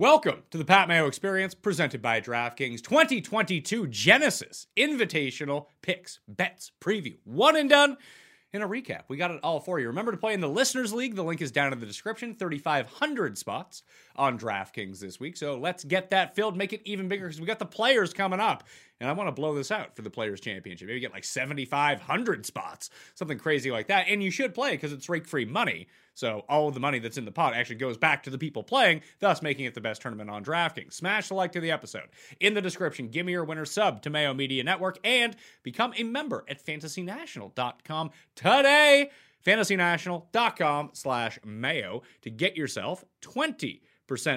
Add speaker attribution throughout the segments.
Speaker 1: Welcome to the Pat Mayo Experience presented by DraftKings 2022 Genesis Invitational Picks, Bets, Preview. One and done in a recap. We got it all for you. Remember to play in the Listeners League. The link is down in the description. 3,500 spots on DraftKings this week. So let's get that filled, make it even bigger because we got the players coming up. And I want to blow this out for the Players Championship. Maybe get like 7,500 spots, something crazy like that. And you should play because it's rake free money. So all of the money that's in the pot actually goes back to the people playing, thus making it the best tournament on DraftKings. Smash the like to the episode. In the description, give me your winner sub to Mayo Media Network and become a member at fantasynational.com today. fantasynational.com slash mayo to get yourself 20%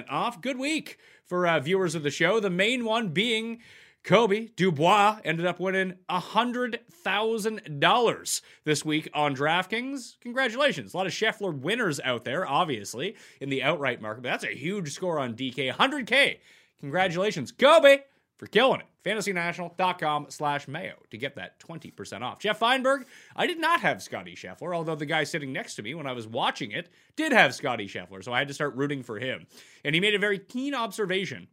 Speaker 1: off. Good week for uh, viewers of the show. The main one being Kobe Dubois ended up winning $100,000 this week on DraftKings. Congratulations. A lot of Scheffler winners out there, obviously, in the outright market. But that's a huge score on DK. 100K. Congratulations, Kobe, for killing it. FantasyNational.com slash Mayo to get that 20% off. Jeff Feinberg, I did not have Scotty Scheffler, although the guy sitting next to me when I was watching it did have Scotty Scheffler, so I had to start rooting for him. And he made a very keen observation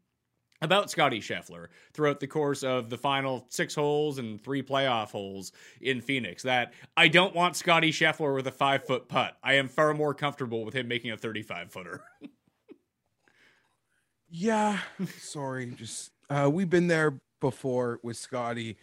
Speaker 1: about Scotty Scheffler throughout the course of the final six holes and three playoff holes in Phoenix. That I don't want Scotty Scheffler with a five foot putt. I am far more comfortable with him making a 35 footer.
Speaker 2: Yeah, sorry. Just uh, we've been there before with Scotty.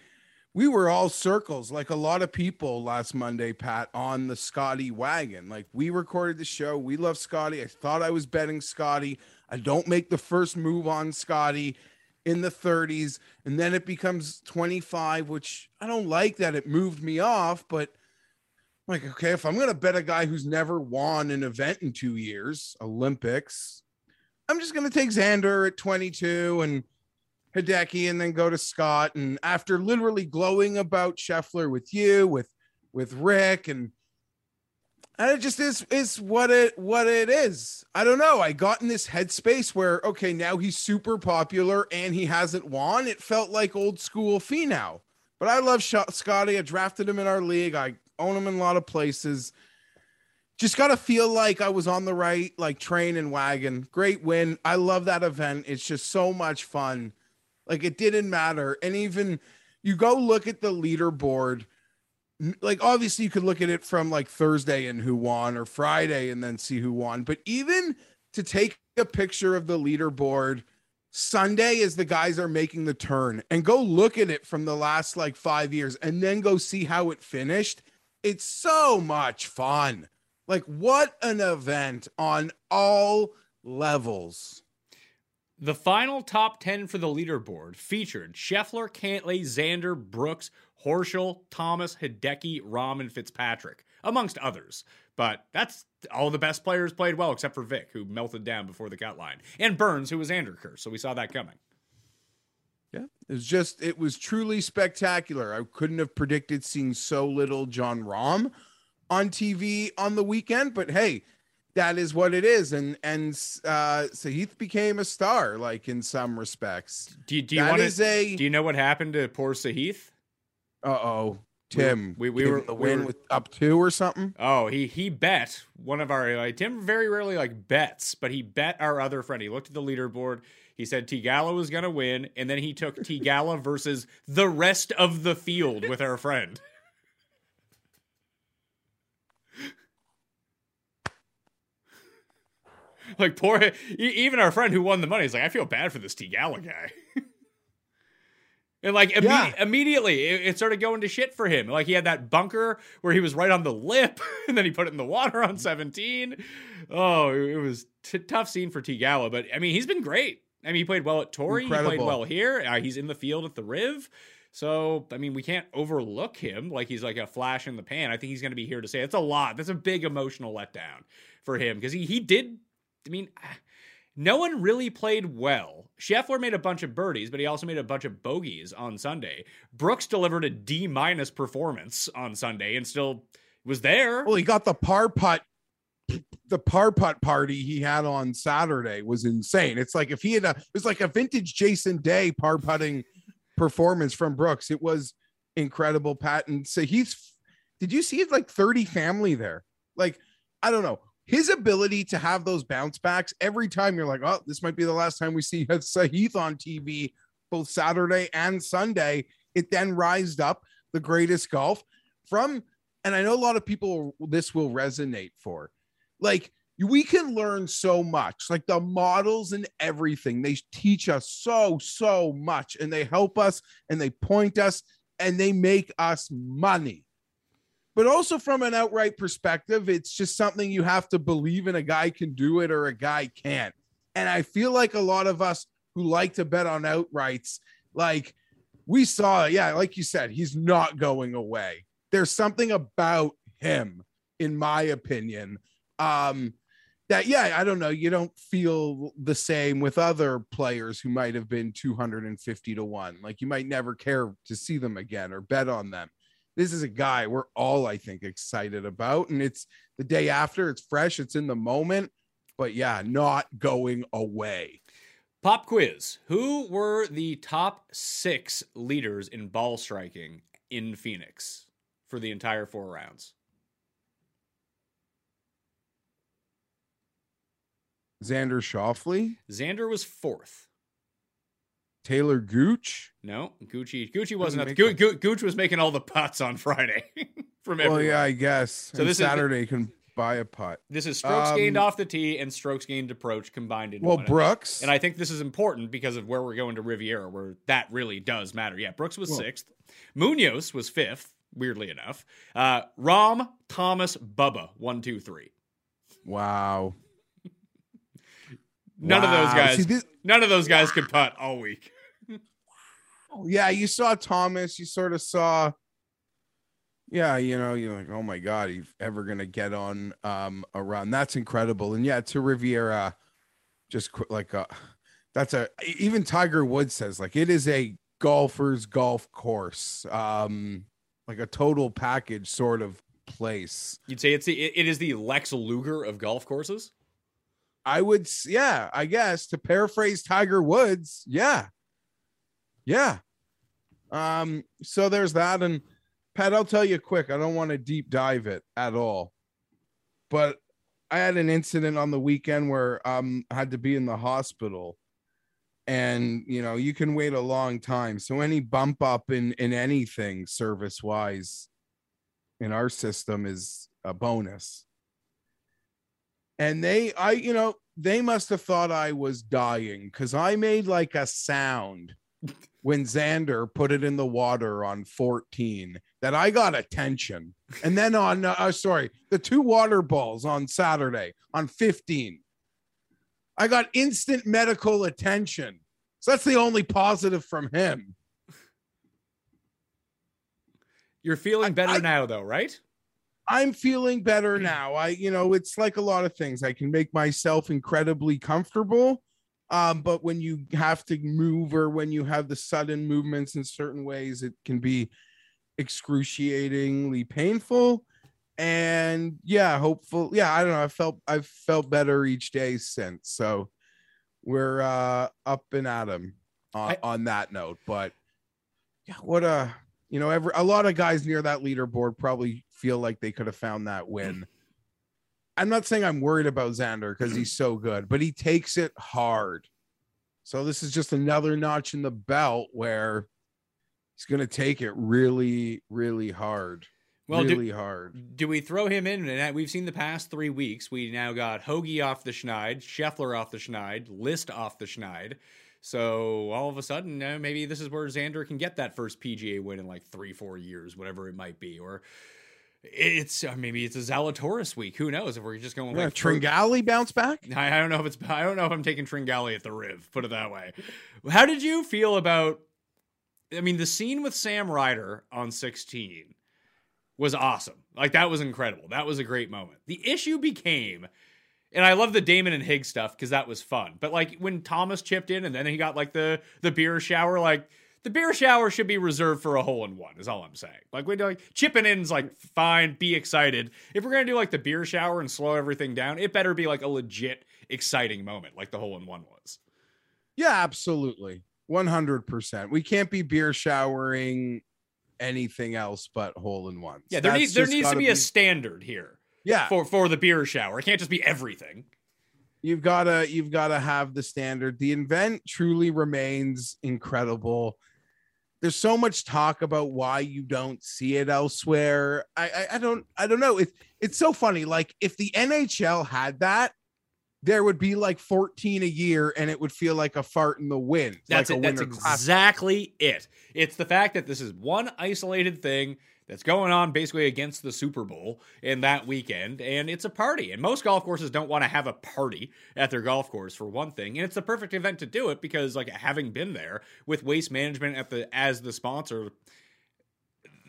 Speaker 2: We were all circles, like a lot of people last Monday, Pat, on the Scotty wagon. Like we recorded the show. We love Scotty. I thought I was betting Scotty. I don't make the first move on Scotty in the 30s, and then it becomes 25, which I don't like that it moved me off, but I'm like, okay, if I'm gonna bet a guy who's never won an event in two years, Olympics, I'm just gonna take Xander at 22 and Hideki and then go to Scott. And after literally glowing about Scheffler with you, with with Rick, and and it just is is what it what it is. I don't know. I got in this headspace where okay, now he's super popular and he hasn't won. It felt like old school Finau. But I love Scotty. I drafted him in our league. I own him in a lot of places. Just got to feel like I was on the right like train and wagon. Great win. I love that event. It's just so much fun. Like it didn't matter. And even you go look at the leaderboard, like obviously you could look at it from like Thursday and who won or Friday and then see who won. But even to take a picture of the leaderboard Sunday as the guys are making the turn and go look at it from the last like five years and then go see how it finished. It's so much fun. Like, what an event on all levels.
Speaker 1: The final top 10 for the leaderboard featured Scheffler, Cantlay, Xander, Brooks, Horschel, Thomas, Hideki, Rahm, and Fitzpatrick, amongst others. But that's all the best players played well, except for Vic, who melted down before the cut line, and Burns, who was Anderker. So we saw that coming.
Speaker 2: Yeah, it was just it was truly spectacular. I couldn't have predicted seeing so little Jon Rahm on TV on the weekend, but hey, that is what it is. And and uh Sahith became a star, like in some respects.
Speaker 1: Do you, do you want to? Do you know what happened to poor Sahith?
Speaker 2: Uh oh. Tim,
Speaker 1: We- we
Speaker 2: gave
Speaker 1: were-
Speaker 2: the
Speaker 1: we
Speaker 2: win
Speaker 1: were-
Speaker 2: with up two or something.
Speaker 1: Oh, he he bet one of our like Tim very rarely like bets, but he bet our other friend. He looked at the leaderboard. He said Theegala was gonna win, and then he took Theegala versus the rest of the field with our friend. like poor, even our friend who won the money is like, I feel bad for this Theegala guy. And like imme-
Speaker 2: Yeah.
Speaker 1: immediately, it, it started going to shit for him. Like he had that bunker where he was right on the lip, and then he put it in the water on 17. Oh, it was t- tough scene for Theegala, but I mean, he's been great. I mean, he played well at Torrey. He played well here. Uh, he's in the field at the Riv. So, I mean, we can't overlook him like he's like a flash in the pan. I think he's going to be here to say it's a lot. That's a big emotional letdown for him because he he did. I mean, no one really played well. Scheffler made a bunch of birdies, but he also made a bunch of bogeys on Sunday. Brooks delivered a D minus performance on Sunday and still was there.
Speaker 2: Well, he got the par putt. The par putt party he had on Saturday was insane. It's like if he had a, it was like a vintage Jason Day par putting performance from Brooks. It was incredible, Pat. And so he's, did you see it like 30 family there? Like, I don't know. His ability to have those bounce backs every time you're like, oh, this might be the last time we see Sahith on TV, both Saturday and Sunday. It then rised up the greatest golf from and I know a lot of people this will resonate for. Like we can learn so much, like the models and everything. They teach us so so much, and they help us, and they point us, and they make us money. But also from an outright perspective, it's just something you have to believe in. A guy can do it or a guy can't. And I feel like a lot of us who like to bet on outrights, like we saw, yeah, like you said, he's not going away there's something about him in my opinion um that yeah i don't know you don't feel the same with other players who might have been 250 to 1 like you might never care to see them again or bet on them this is a guy we're all i think excited about and it's the day after it's fresh it's in the moment but yeah not going away
Speaker 1: Pop quiz. Who were the top six leaders in ball striking in Phoenix for the entire four rounds?
Speaker 2: xander Schauffele,
Speaker 1: Xander was fourth.
Speaker 2: Taylor gooch
Speaker 1: No, Gucci. Gucci wasn't. At, Gu- Gooch was making all the putts on Friday from everyone.
Speaker 2: well yeah i guess
Speaker 1: So
Speaker 2: so
Speaker 1: this
Speaker 2: this
Speaker 1: is-
Speaker 2: saturday can buy a putt
Speaker 1: This is strokes
Speaker 2: Um,
Speaker 1: gained off the tee and strokes gained approach combined into
Speaker 2: well
Speaker 1: one.
Speaker 2: brooks
Speaker 1: And I think this is important because of where we're going to Riviera, where that really does matter. Yeah, Brooks was
Speaker 2: Well-
Speaker 1: sixth. Munoz was fifth, weirdly enough. Uh, Rahm, Thomas, Bubba, one, two, three.
Speaker 2: wow
Speaker 1: None of those guys.
Speaker 2: See, this-
Speaker 1: none of those guys could putt all week.
Speaker 2: yeah, you saw Thomas. You sort of saw, yeah, you know, you're like, oh my god, he's ever gonna get on um a run? That's incredible. And yeah, to Riviera, just qu- like a, that's a even Tiger Woods says like it is a golfer's golf course, um, like a total package sort of place.
Speaker 1: You'd say it's the it, it is the Lex Luger of golf courses.
Speaker 2: I would, yeah, I guess to paraphrase Tiger Woods, yeah, yeah. Um, so there's that, and Pat, I'll tell you quick. I don't want to deep dive it at all, but I had an incident on the weekend where um I had to be in the hospital, and you know you can wait a long time. So any bump up in in anything service wise in our system is a bonus and they i you know they must have thought i was dying because i made like a sound when xander put it in the water on 14 that i got attention and then on uh, uh, sorry the two water balls on saturday on 15 I got instant medical attention. So that's the only positive from him.
Speaker 1: You're feeling better
Speaker 2: I-
Speaker 1: now, though, right?
Speaker 2: I'm feeling better now. I, you know, it's like a lot of things. I can make myself incredibly comfortable. Um, but when you have to move or when you have the sudden movements in certain ways, it can be excruciatingly painful. And yeah, hopeful. Yeah, I don't know. I felt I've felt better each day since. So we're uh up and at 'em on,
Speaker 1: I-
Speaker 2: on that note. But yeah, what a you know, every a lot of guys near that leaderboard probably feel like they could have found that win. I'm not saying I'm worried about Xander because he's so good, but he takes it hard. So this is just another notch in the belt where he's going to take it really, really hard.
Speaker 1: Well, do-
Speaker 2: really hard.
Speaker 1: Do we throw him in? And we've seen the past three weeks. We now got Hoagie off the Schneid, Scheffler off the Schneid, List off the Schneid. So all of a sudden, uh, maybe this is where Xander can get that first PGA win in like three, four years, whatever it might be. Or it's uh, maybe it's a Zalatoris week. Who knows if we're just going
Speaker 2: Yeah,
Speaker 1: like
Speaker 2: Tringali bounce back.
Speaker 1: I, I don't know if it's I don't know if I'm taking Tringali at the Riv. Put it that way. How did you feel about? I mean, the scene with Sam Ryder on 16 was awesome. Like that was incredible. That was a great moment. The issue became, and I love the Dahmen and Higgs stuff because that was fun. But like when Thomas chipped in and then he got like the the beer shower, like the beer shower should be reserved for a hole in one. Is all I'm saying. Like we like chipping in's like fine, be excited. If we're gonna do like the beer shower and slow everything down, it better be like a legit exciting moment, like the hole in one was.
Speaker 2: Yeah, absolutely. 100%. We can't be beer showering anything else but hole in ones.
Speaker 1: Yeah, there
Speaker 2: That's
Speaker 1: needs there needs to
Speaker 2: gotta
Speaker 1: be, a standard here
Speaker 2: yeah.
Speaker 1: for for the beer shower. It can't just be everything.
Speaker 2: you've got to you've got to have the standard the event truly remains incredible there's so much talk about why you don't see it elsewhere i i, I don't i don't know it's it's so funny like if the nhl had that there would be like 14 a year and it would feel like a fart in the wind
Speaker 1: That's
Speaker 2: like
Speaker 1: it. That's exactly it. It's the fact that this is one isolated thing that's going on basically against the Super Bowl in that weekend, and it's a party. And most golf courses don't want to have a party at their golf course for one thing, and it's the perfect event to do it because, like, having been there with Waste Management at the as the sponsor.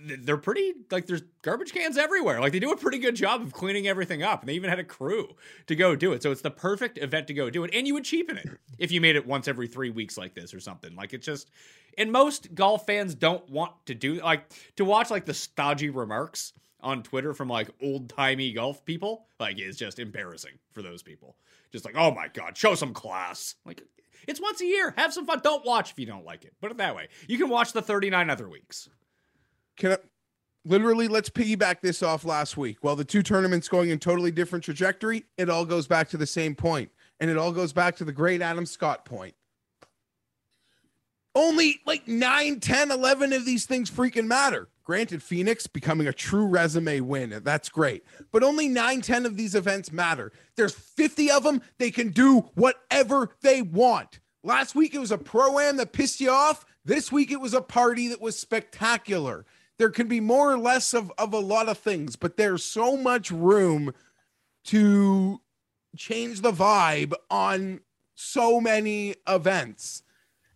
Speaker 1: Th- They're pretty like there's garbage cans everywhere. Like they do a pretty good job of cleaning everything up, and they even had a crew to go do it. So it's the perfect event to go do it, and you would cheapen it if you made it once every three weeks like this or something. Like it's just, and most golf fans don't want to do like to watch like the stodgy remarks on Twitter from like old timey golf people. Like it's just embarrassing for those people. Just like oh my god, show some class. Like it's once a year, have some fun. Don't watch if you don't like it. Put it that way. You can watch the thirty nine other weeks.
Speaker 2: Can I, literally let's piggyback this off last week. While the two tournaments going in totally different trajectory it all goes back to the same point. And it all goes back to the great adam scott point. Only like 9 10 11 of these things freaking matter. Granted phoenix becoming a true resume win that's great. But only 9 10 of these events matter. There's 50 of them they can do whatever they want. Last week it was a pro-am that pissed you off. This week it was a party that was spectacular there can be more or less of, of a lot of things but there's so much room to change the vibe on so many events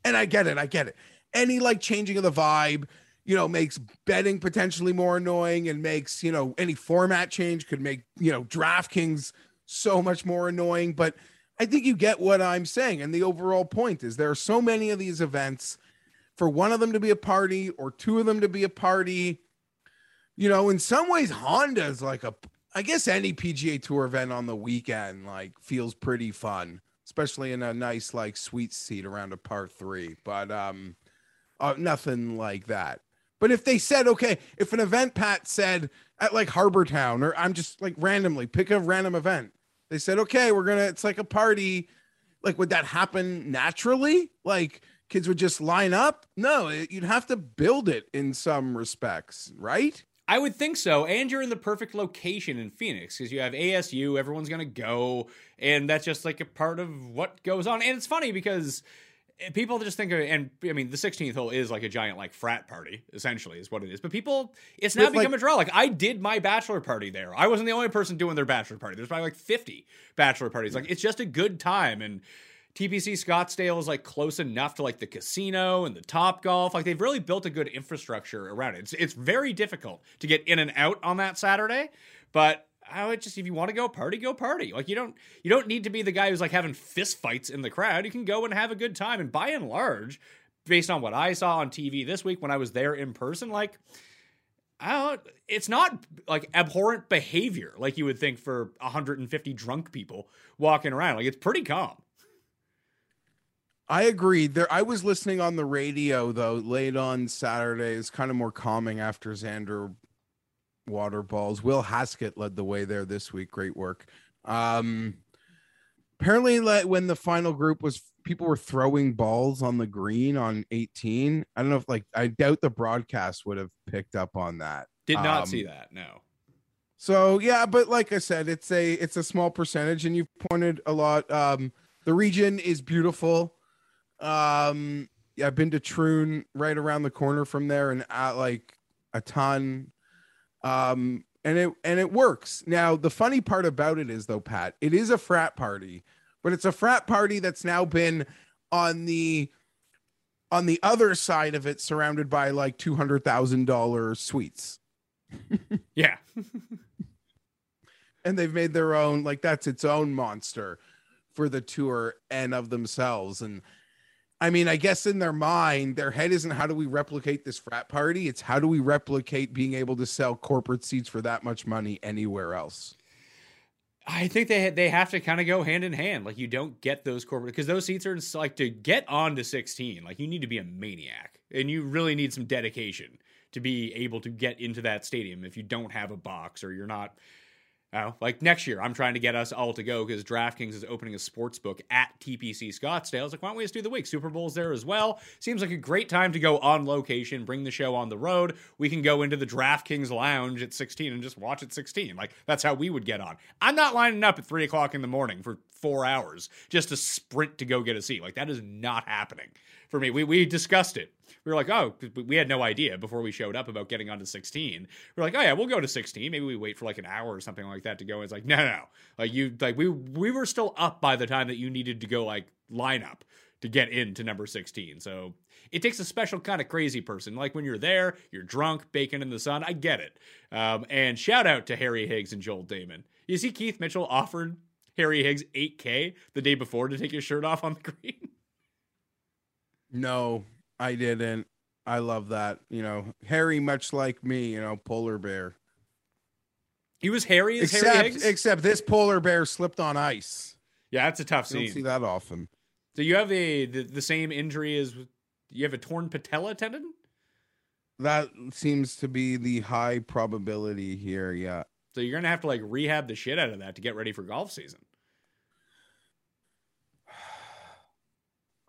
Speaker 2: and I get it. I get it. Any like changing of the vibe, you know, makes betting potentially more annoying and makes, you know, any format change could make, you know, DraftKings so much more annoying. But I think you get what I'm saying. And the overall point is there are so many of these events for one of them to be a party or two of them to be a party. You know, in some ways, Honda is like a, I guess any PGA Tour event on the weekend like feels pretty fun especially in a nice like sweet seat around a par three. But um, uh, nothing like that. But if they said, okay, if an event Pat said at like Harbor Town, or I'm just like randomly pick a random event, they said, okay, we're gonna, it's like a party. Like, would that happen naturally? Like, kids would just line up? No, it, you'd have to build it in some respects, right?
Speaker 1: I would think so. And you're in the perfect location in Phoenix because you have ASU, everyone's going to go. And that's just like a part of what goes on. And it's funny because people just think of and I mean, the 16th hole is like a giant like frat party, essentially, is what it is. But people, it's now
Speaker 2: But,
Speaker 1: become
Speaker 2: like-
Speaker 1: a draw. Like I did my bachelor party there. I wasn't the only person doing their bachelor party. There's probably like 50 bachelor parties. Like it's just a good time, and TPC Scottsdale is like close enough to like the casino and the Top Golf. Like they've really built a good infrastructure around it. It's it's very difficult to get in and out on that Saturday, but I would just if you want to go party, go party. Like you don't you don't need to be the guy who's like having fist fights in the crowd. You can go and have a good time. And by and large, based on what I saw on TV this week when I was there in person, like it's not like abhorrent behavior like you would think for 150 drunk people walking around. Like it's pretty calm.
Speaker 2: I agree. There, I was listening on the radio though late on Saturday. It's kind of more calming after Xander water balls. Will Haskett led the way there this week. Great work. Um, apparently, like when the final group was, people were throwing balls on the green on 18. I don't know if like I doubt the broadcast would have picked up on that.
Speaker 1: Did not
Speaker 2: Um,
Speaker 1: see that. No.
Speaker 2: So yeah, but like I said, it's a it's a small percentage, and you've pointed a lot. Um, the region is beautiful. Um, yeah, I've been to Troon, right around the corner from there, and at like a ton. Um, and it and it works. Now the funny part about it is though, Pat, it is a frat party, but it's a frat party that's now been on the on the other side of it, surrounded by like two hundred thousand dollar suites.
Speaker 1: Yeah.
Speaker 2: and they've made their own like that's its own monster for the tour and of themselves and i mean i guess in their mind their head isn't how do we replicate this frat party it's how do we replicate being able to sell corporate seats for that much money anywhere else
Speaker 1: I think they they have to kind of go hand in hand. Like you don't get those corporate because those seats are in, like to get on to 16. Like you need to be a maniac and you really need some dedication to be able to get into that stadium if you don't have a box or you're not. Oh, like next year, I'm trying to get us all to go because DraftKings is opening a sports book at TPC Scottsdale. I was like, why don't we just do the week? Super Bowl's there as well. Seems like a great time to go on location, bring the show on the road. We can go into the DraftKings lounge at 16 and just watch at 16. Like, that's how we would get on. I'm not lining up at 3 o'clock in the morning for four hours just to sprint to go get a seat. Like, that is not happening for me. We, we discussed it. We were like, oh, we had no idea before we showed up about getting onto 16. We are like, oh yeah, we'll go to 16. Maybe we wait for like an hour or something like that to go. It's like, no, no, no. Like you, like we, we were still up by the time that you needed to go like line up to get into number 16. So it takes a special kind of crazy person. Like when you're there, you're drunk, baking in the sun. I get it. Um, and shout out to Harry Higgs and Joel Dahmen. You see, Keith Mitchell offered Harry Higgs 8K the day before to take his shirt off on the green.
Speaker 2: no i didn't i love that you know harry much like me you know polar bear
Speaker 1: He was Harry as Harry
Speaker 2: except
Speaker 1: Higgs.
Speaker 2: except this polar bear slipped on ice
Speaker 1: yeah, that's a tough
Speaker 2: you don't
Speaker 1: scene.
Speaker 2: see that often
Speaker 1: So you have a the, the same injury as you have a torn patella tendon.
Speaker 2: that seems to be the high probability here yeah
Speaker 1: So you're gonna have to like rehab the shit out of that to get ready for golf season.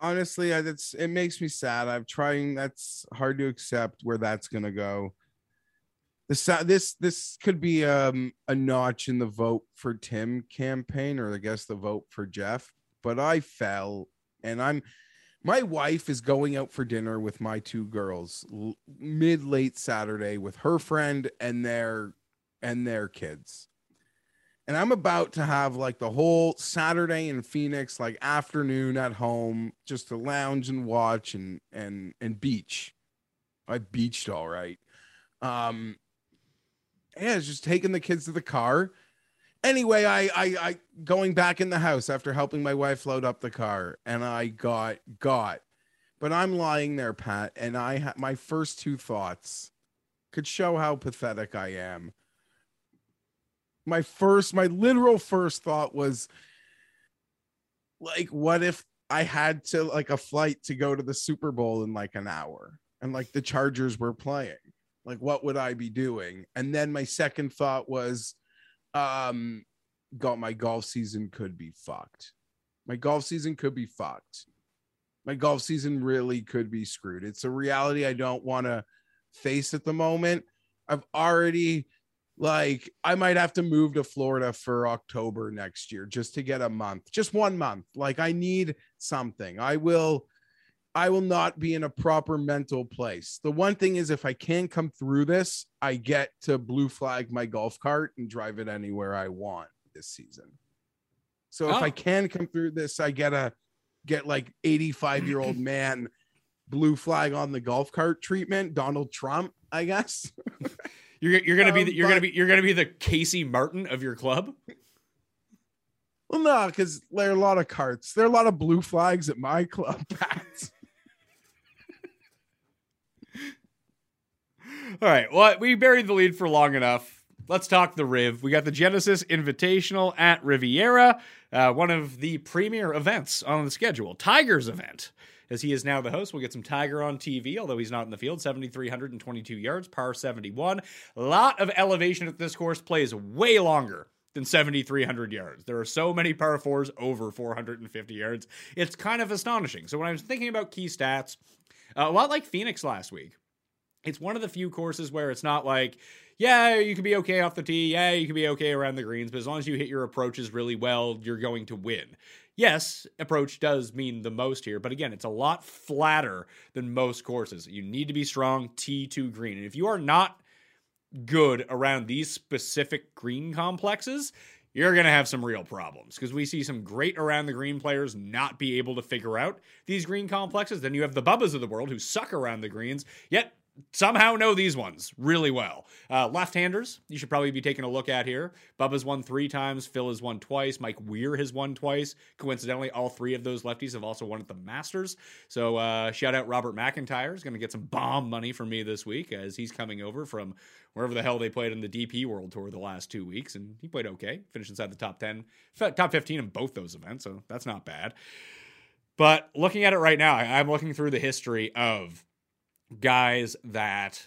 Speaker 2: honestly it's it makes me sad i'm trying that's hard to accept where that's gonna go this this this could be um a notch in the vote for tim campaign or i guess the vote for jeff but i fell and i'm my wife is going out for dinner with my two girls mid late saturday with her friend and their and their kids and I'm about to have like the whole Saturday in Phoenix, like afternoon at home, just to lounge and watch and and and beach. I beached all right. Um, yeah, it's just taking the kids to the car. Anyway, I I I going back in the house after helping my wife load up the car, and I got got, but I'm lying there, Pat, and I ha- my first two thoughts could show how pathetic I am my first my literal first thought was like what if i had to like a flight to go to the super bowl in like an hour and like the chargers were playing? Like what would i be doing? And then my second thought was um got my golf season could be fucked. My golf season could be fucked. My golf season really could be screwed. It's a reality i don't want to face at the moment. I've already like I might have to move to Florida for October next year just to get a month, just one month. Like I need something. I will I will not be in a proper mental place. The one thing is, if I can come through this, I get to blue flag my golf cart and drive it anywhere I want this season. So if
Speaker 1: Oh.
Speaker 2: I can come through this, I get a get like 85 year old man blue flag on the golf cart treatment. Donald Trump, I guess.
Speaker 1: You're you're gonna be
Speaker 2: Um,
Speaker 1: the, you're gonna be you're gonna be the Casey Martin of your club.
Speaker 2: Well, no, because there are a lot of carts. There are a lot of blue flags at my club. Pat.
Speaker 1: All right. Well, we buried the lead for long enough. Let's talk the Riv. We got the Genesis Invitational at Riviera, uh, one of the premier events on the schedule. Tiger's event, as he is now the host. We'll get some Tiger on TV, although he's not in the field. 7,322 yards, par 71. A lot of elevation at this course, plays way longer than 7,300 yards. There are so many par fours over 450 yards. It's kind of astonishing. So when I was thinking about key stats, uh, a lot like Phoenix last week, it's one of the few courses where it's not like, yeah, you can be okay off the tee. Yeah, you can be okay around the greens, but as long as you hit your approaches really well, you're going to win. Yes, approach does mean the most here, but again, it's a lot flatter than most courses. You need to be strong tee to green. And if you are not good around these specific green complexes, you're going to have some real problems because we see some great around the green players not be able to figure out these green complexes. Then you have the Bubbas of the world who suck around the greens, yet somehow know these ones really well. Uh, left-handers, you should probably be taking a look at here. Bubba's won three times. Phil has won twice. Mike Weir has won twice. Coincidentally, all three of those lefties have also won at the Masters. So uh, shout out Robert McIntyre is going to get some bomb money from me this week as he's coming over from wherever the hell they played in the DP World Tour the last two weeks, and he played okay. Finished inside the top ten, top fifteen in both those events, so that's not bad. But looking at it right now, I'm looking through the history of guys that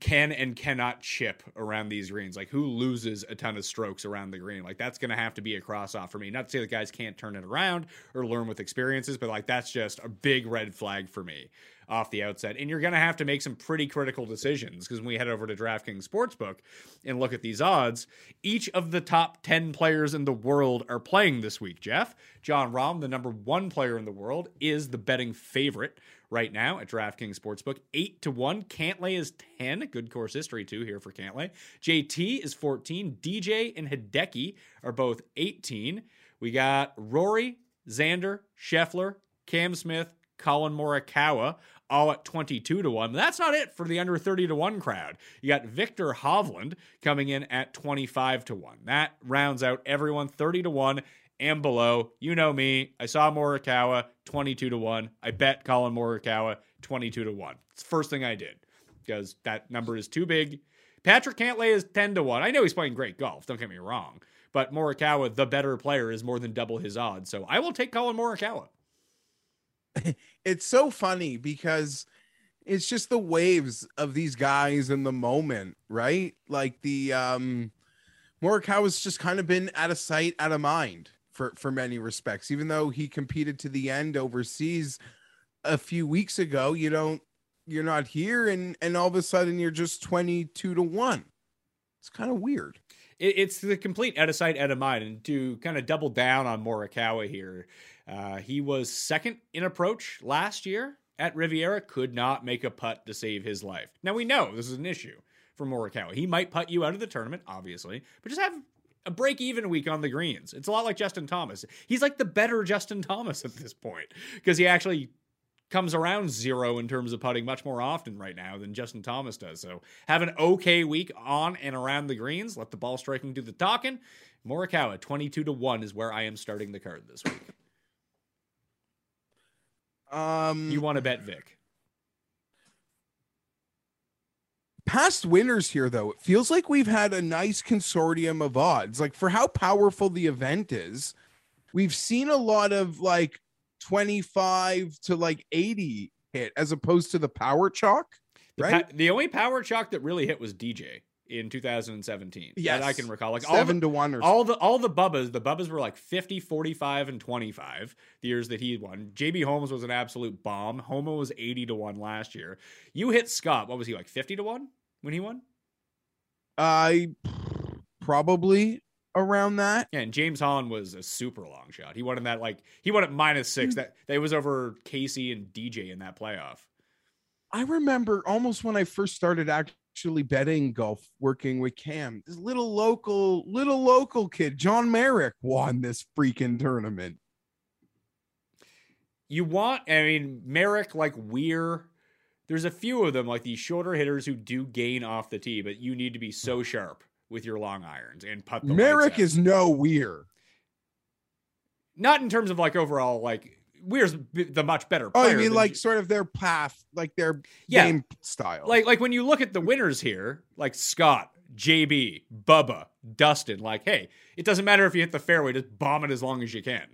Speaker 1: can and cannot chip around these greens. Like who loses a ton of strokes around the green? Like that's going to have to be a cross off for me. Not to say that guys can't turn it around or learn with experiences, but like that's just a big red flag for me off the outset. And you're going to have to make some pretty critical decisions because when we head over to DraftKings Sportsbook and look at these odds, each of the top 10 players in the world are playing this week, Jeff. Jon Rahm, the number one player in the world, is the betting favorite right now at DraftKings Sportsbook. 8 to 1. Cantlay is 10. Good course history, too, here for Cantlay. JT is 14. DJ and Hideki are both 18. We got Rory, Xander, Scheffler, Cam Smith, Collin Morikawa, all at 22 to 1. That's not it for the under 30 to 1 crowd. You got Viktor Hovland coming in at 25 to 1. That rounds out everyone 30 to 1 and below. You know me. I saw Morikawa 22 to 1. I bet Collin Morikawa 22 to 1. It's the first thing I did because that number is too big. Patrick Cantlay is 10 to 1. I know he's playing great golf, don't get me wrong. But Morikawa, the better player, is more than double his odds. So I will take Collin Morikawa.
Speaker 2: it's so funny because it's just the waves of these guys in the moment, right? Like the um Morikawa's just kind of been out of sight, out of mind for for many respects. Even though he competed to the end overseas a few weeks ago, you don't you're not here and and all of a sudden you're just 22 to 1. It's kind of weird.
Speaker 1: It, it's the complete out of sight, out of mind. And to kind of double down on Morikawa here, uh, he was second in approach last year at Riviera, could not make a putt to save his life. Now we know this is an issue for Morikawa. He might putt you out of the tournament, obviously, but just have a break even week on the greens. It's a lot like Justin Thomas. He's like the better Justin Thomas at this point because he actually comes around zero in terms of putting much more often right now than Justin Thomas does. So have an okay week on and around the greens. Let the ball striking do the talking. Morikawa, 22 to 1 is where I am starting the card this week.
Speaker 2: Um
Speaker 1: You want to bet Vic.
Speaker 2: Past winners here though it feels like we've had a nice consortium of odds. Like for how powerful the event is we've seen a lot of like 25 to like 80 hit as opposed to the power chalk
Speaker 1: The,
Speaker 2: right?
Speaker 1: pa- the only power chalk that really hit was DJ in 2017
Speaker 2: yes
Speaker 1: that I can recall. Like all
Speaker 2: seven
Speaker 1: the,
Speaker 2: to one or
Speaker 1: all the all the bubbas, the bubbas were like 50, 45 and 25 the years that he won. JB Holmes was an absolute bomb. Homa was 80 to 1 last year. You hit Scott, what was he like 50 to 1 when he won?
Speaker 2: I probably around that.
Speaker 1: Yeah, and James Holland was a super long shot. He won in that like he won at minus six.
Speaker 2: Mm.
Speaker 1: That that was over Casey and DJ in that playoff.
Speaker 2: I remember almost when I first started actually betting golf, working with Cam. This little local, little local kid, John Merrick, won this freaking tournament.
Speaker 1: You want, I mean, Merrick like Weir. There's a few of them like these shorter hitters who do gain off the tee, but you need to be so sharp with your long irons and putt the
Speaker 2: Merrick is no weird.
Speaker 1: not in terms of like overall like Weir's the much better
Speaker 2: Oh. I mean, like sort of their path, like their
Speaker 1: Yeah.
Speaker 2: game style.
Speaker 1: like like when you look at the winners here, like Scott, JB, Bubba, Dustin, like hey, it doesn't matter if you hit the fairway, just bomb it as long as you can.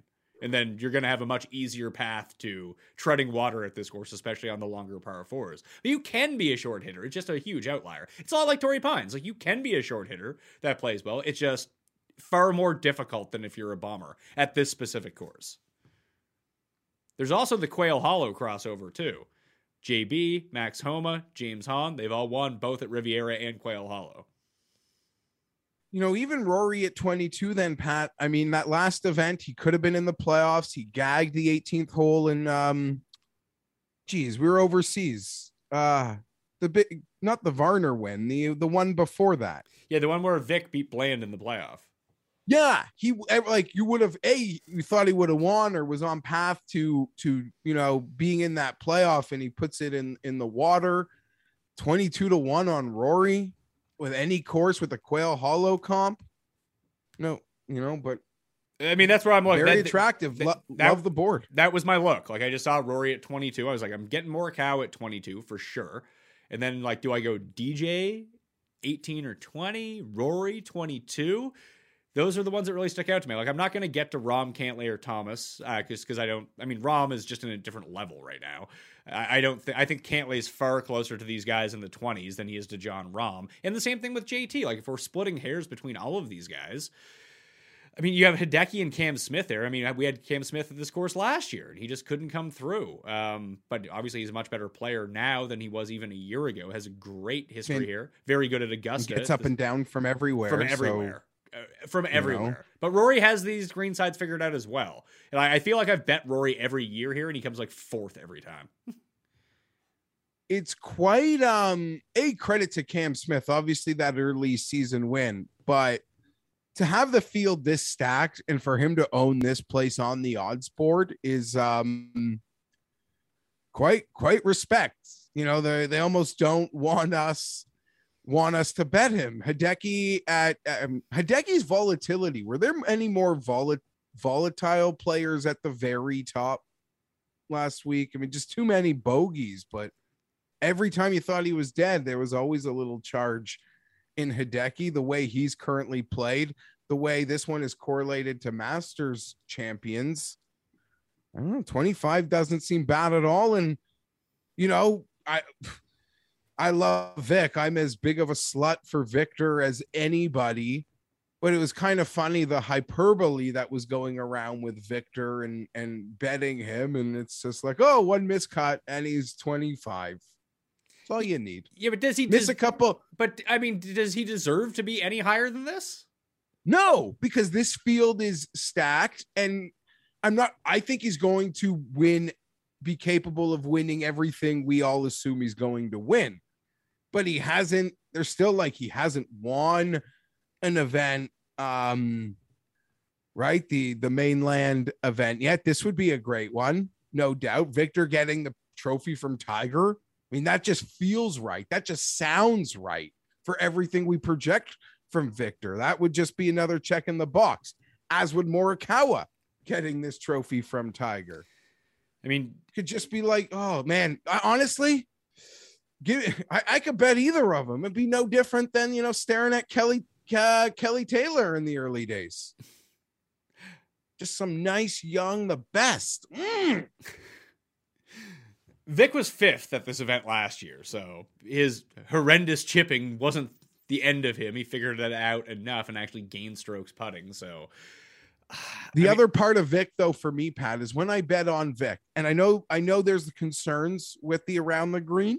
Speaker 1: And then you're going to have a much easier path to treading water at this course, especially on the longer par fours. But you can be a short hitter. It's just a huge outlier. It's a lot like Torrey Pines. Like you can be a short hitter that plays well. It's just far more difficult than if you're a bomber at this specific course. There's also the Quail Hollow crossover too. JB, Max Homa, James Hahn, they've all won both at Riviera and Quail Hollow.
Speaker 2: you know, even Rory at 22, then Pat. I mean, that last event, he could have been in the playoffs. He gagged the 18th hole, and um, geez, we were overseas. Uh, the big, not the Varner win, the the one before that.
Speaker 1: Yeah, the one where Vic beat Bland in the playoff.
Speaker 2: Yeah, he like you would have a you thought he would have won or was on path to to you know being in that playoff, and he puts it in in the water, 22 to one on Rory with any course with the Quail Hollow comp. No, you know, but
Speaker 1: I mean, that's where I'm looking.
Speaker 2: very
Speaker 1: That-
Speaker 2: attractive.
Speaker 1: that-
Speaker 2: Lo-
Speaker 1: that-
Speaker 2: love the board.
Speaker 1: That was my look. Like I just saw Rory at 22. I was like, I'm getting more cow at 22 for sure. And then like, do I go DJ 18 or 20? Rory 22? Those are the ones that really stick out to me. Like I'm not going to get to Rahm Cantlay or Thomas because because I don't. I mean, Rahm is just in a different level right now. I, I don't. Th- I think Cantlay is far closer to these guys in the 20s than he is to Jon Rahm. And the same thing with JT. Like if we're splitting hairs between all of these guys. I mean, you have Hideki and Cam Smith there. I mean, we had Cam Smith at this course last year, and he just couldn't come through. Um, but obviously, he's a much better player now than he was even a year ago. Has a great history
Speaker 2: And-
Speaker 1: here. Very good at Augusta.
Speaker 2: gets up and down from everywhere.
Speaker 1: from everywhere. Uh, from everywhere.
Speaker 2: know.
Speaker 1: But Rory has these green sides figured out as well. And I, I feel like I've bet Rory every year here, and he comes like fourth every time.
Speaker 2: it's quite um a credit to Cam Smith, obviously that early season win, but to have the field this stacked and for him to own this place on the odds board is um quite quite respect. You know, they they almost don't want us want us to bet him. Hideki at um, Hideki's volatility. Were there any more volat- volatile players at the very top last week? I mean, just too many bogeys, but every time you thought he was dead, there was always a little charge in Hideki, the way he's currently played, the way this one is correlated to Masters champions. I don't know, 25 doesn't seem bad at all. And you know, I I love Vic. I'm as big of a slut for Viktor as anybody. But it was kind of funny the hyperbole that was going around with Viktor and and betting him, and it's just like, oh, one miscut and he's 25. That's all you need.
Speaker 1: Yeah, but does he
Speaker 2: Miss
Speaker 1: des-
Speaker 2: a couple.
Speaker 1: But I mean, does he deserve to be any higher than this?
Speaker 2: No, because this field is stacked, and I'm not. I think he's going to win, be capable of winning everything we all assume he's going to win. But he hasn't. There's still like he hasn't won an event. Um, right the the mainland event yet. This would be a great one, no doubt. Viktor getting the trophy from Tiger. I mean, that just feels right. That just sounds right for everything we project from Viktor. That would just be another check in the box, as would Morikawa getting this trophy from Tiger.
Speaker 1: I mean,
Speaker 2: Could just be like, oh man, I, honestly, give I, I could bet either of them. It'd be no different than you know staring at Kelly uh, Kelly Taylor in the early days. Just some nice young, the best. Mm.
Speaker 1: Vic was fifth at this event last year, so his horrendous chipping wasn't the end of him. He figured it out enough and actually gained strokes putting. So
Speaker 2: The
Speaker 1: I mean-
Speaker 2: other part of Vic, though, for me, Pat, is when I bet on Vic, and I know I know there's the concerns with the around the green,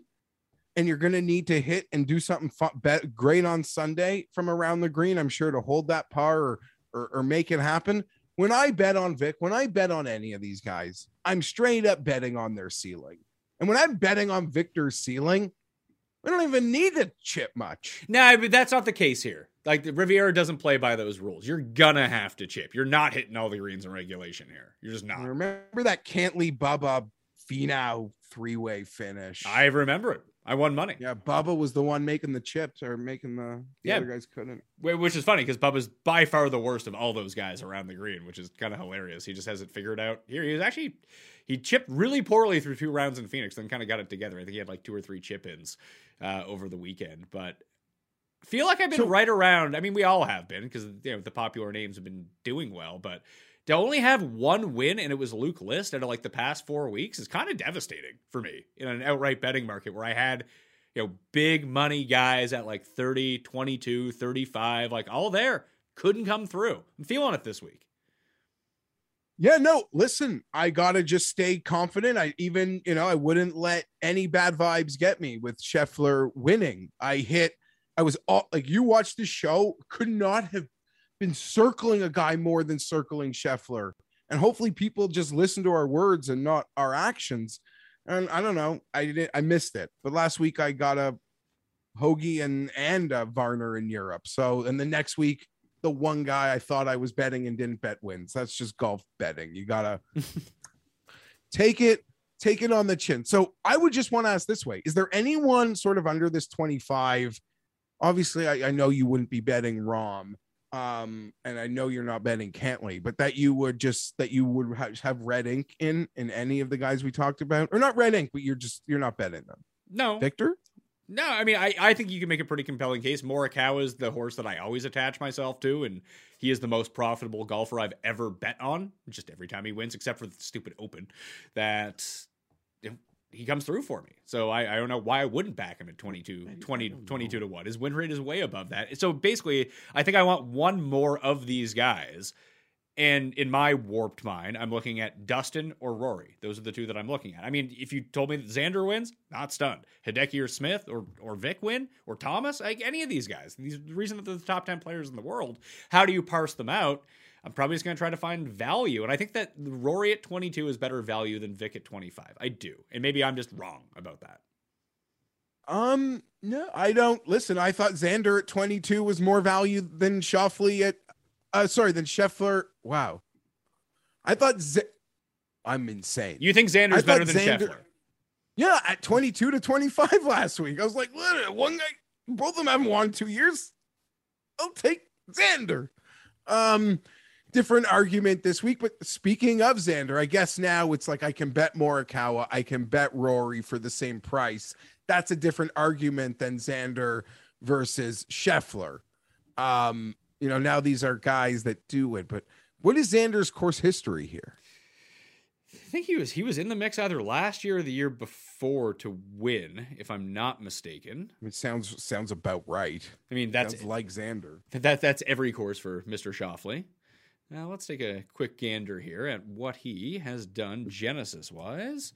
Speaker 2: and you're going to need to hit and do something fun, bet great on Sunday from around the green. I'm sure to hold that par or or, or make it happen. When I bet on Vic, when I bet on any of these guys, I'm straight up betting on their ceiling. And when I'm betting on Viktor's ceiling, we don't even need to chip much.
Speaker 1: No, but that's not the case here. Like the Riviera doesn't play by those rules. You're gonna have to chip. You're not hitting all the greens in regulation here. You're just not.
Speaker 2: Remember that Cantlay Bubba Finau three way finish?
Speaker 1: I remember it. I won money.
Speaker 2: Yeah, Bubba was the one making the chips or making the, the
Speaker 1: Yeah.
Speaker 2: other guys couldn't.
Speaker 1: Wh- Which is funny because Bubba's by far the worst of all those guys around the green, which is kind of hilarious. He just has it figured out. Here, he was actually he chipped really poorly through two rounds in Phoenix, then kind of got it together. I think he had like two or three chip ins uh, over the weekend, but feel like I've been
Speaker 2: So-
Speaker 1: right around. I mean, we all have been because you know the popular names have been doing well, but to only have one win and it was Luke List out of like the past four weeks is kind of devastating for me in an outright betting market where I had you know big money guys at like 30 22 35 like all there couldn't come through i'm feeling it this week
Speaker 2: Yeah, no, listen, I gotta just stay confident. I even, you know, I wouldn't let any bad vibes get me with Scheffler winning. I hit, I was all like you watched the show, could not have been circling a guy more than circling Scheffler. And hopefully people just listen to our words and not our actions. And I don't know, I didn't I missed it. But last week I got a Hoge and and uh, Varner in Europe. So and the next week the one guy I thought I was betting and didn't bet wins. That's just golf betting. You gotta take it, take it on the chin. So I would just want to ask this way: Is there anyone sort of under this 25? Obviously, I, I know you wouldn't be betting Rahm. Um, and I know you're not betting Cantlay, but that you would just that you would ha- have red ink in in any of the guys we talked about, or not red ink, but you're just you're not betting them.
Speaker 1: no
Speaker 2: Viktor,
Speaker 1: no i mean I, I think you can make a pretty compelling case morikawa is the horse that i always attach myself to and he is the most profitable golfer i've ever bet on just every time he wins except for the stupid open that he comes through for me. So I, I don't know why I wouldn't back him at 22, 20, 22 to 1. His win rate is way above that. So basically, I think I want one more of these guys. And in my warped mind, I'm looking at Dustin or Rory. Those are the two that I'm looking at. I mean, if you told me that Xander wins, not stunned. Hideki or Smith or or Vic win or Thomas, like any of these guys. These the reason that they're the top 10 players in the world. How do you parse them out? I'm probably just going to try to find value. And I think that Rory at 22 is better value than Vic at 25. I do. And maybe I'm just wrong about that.
Speaker 2: Um, no, I don't listen. I thought Xander at 22 was more value than Schauffele at uh sorry, than Scheffler. Wow. I thought Z- I'm insane.
Speaker 1: You think Xander's better than
Speaker 2: Xander-
Speaker 1: Scheffler?
Speaker 2: yeah, at 22 to 25 last week. I was like, "What? one guy, both of them haven't won two years. I'll take Xander. Um, different argument this week. But speaking of Xander, I guess now it's like I can bet Morikawa, I can bet Rory for the same price. That's a different argument than Xander versus Scheffler. Um, you know, now these are guys that do it, but what is Xander's course history here?
Speaker 1: I think he was he was in the mix either last year or the year before to win, if I'm not mistaken.
Speaker 2: It sounds sounds about right.
Speaker 1: I mean, that's
Speaker 2: Sounds like Xander.
Speaker 1: that that's every course for Mr. Schauffele. Now let's take a quick gander here at what he has done Genesis wise.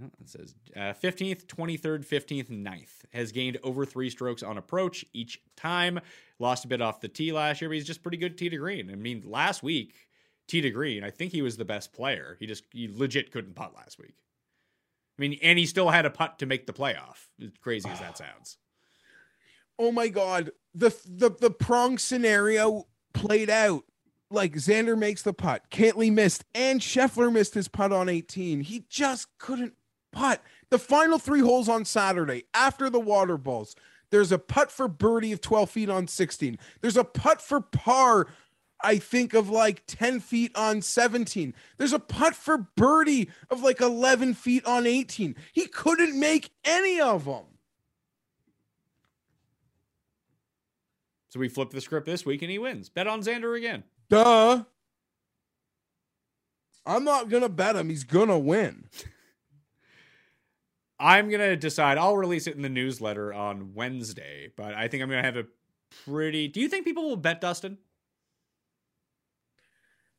Speaker 1: No, it says uh, 15th, 23rd, 15th, 9th. Has gained over three strokes on approach each time. Lost a bit off the tee last year, but he's just pretty good tee to green. I mean, last week, tee to green, I think he was the best player. He just, he legit couldn't putt last week. I mean, and he still had a putt to make the playoff. As crazy as that sounds.
Speaker 2: oh my god the the the prong scenario played out like xander makes the putt cantlay missed and scheffler missed his putt on 18 he just couldn't putt the final three holes on saturday after the water balls there's a putt for birdie of 12 feet on 16 there's a putt for par I think of like 10 feet on 17. There's a putt for birdie of like 11 feet on 18. He couldn't make any of them.
Speaker 1: So we flip the script this week and he wins. Bet on Xander again.
Speaker 2: Duh. I'm not gonna bet him. He's gonna win.
Speaker 1: I'm gonna decide. I'll release it in the newsletter on Wednesday, but I think I'm gonna have a pretty. Do you think people will bet Dustin?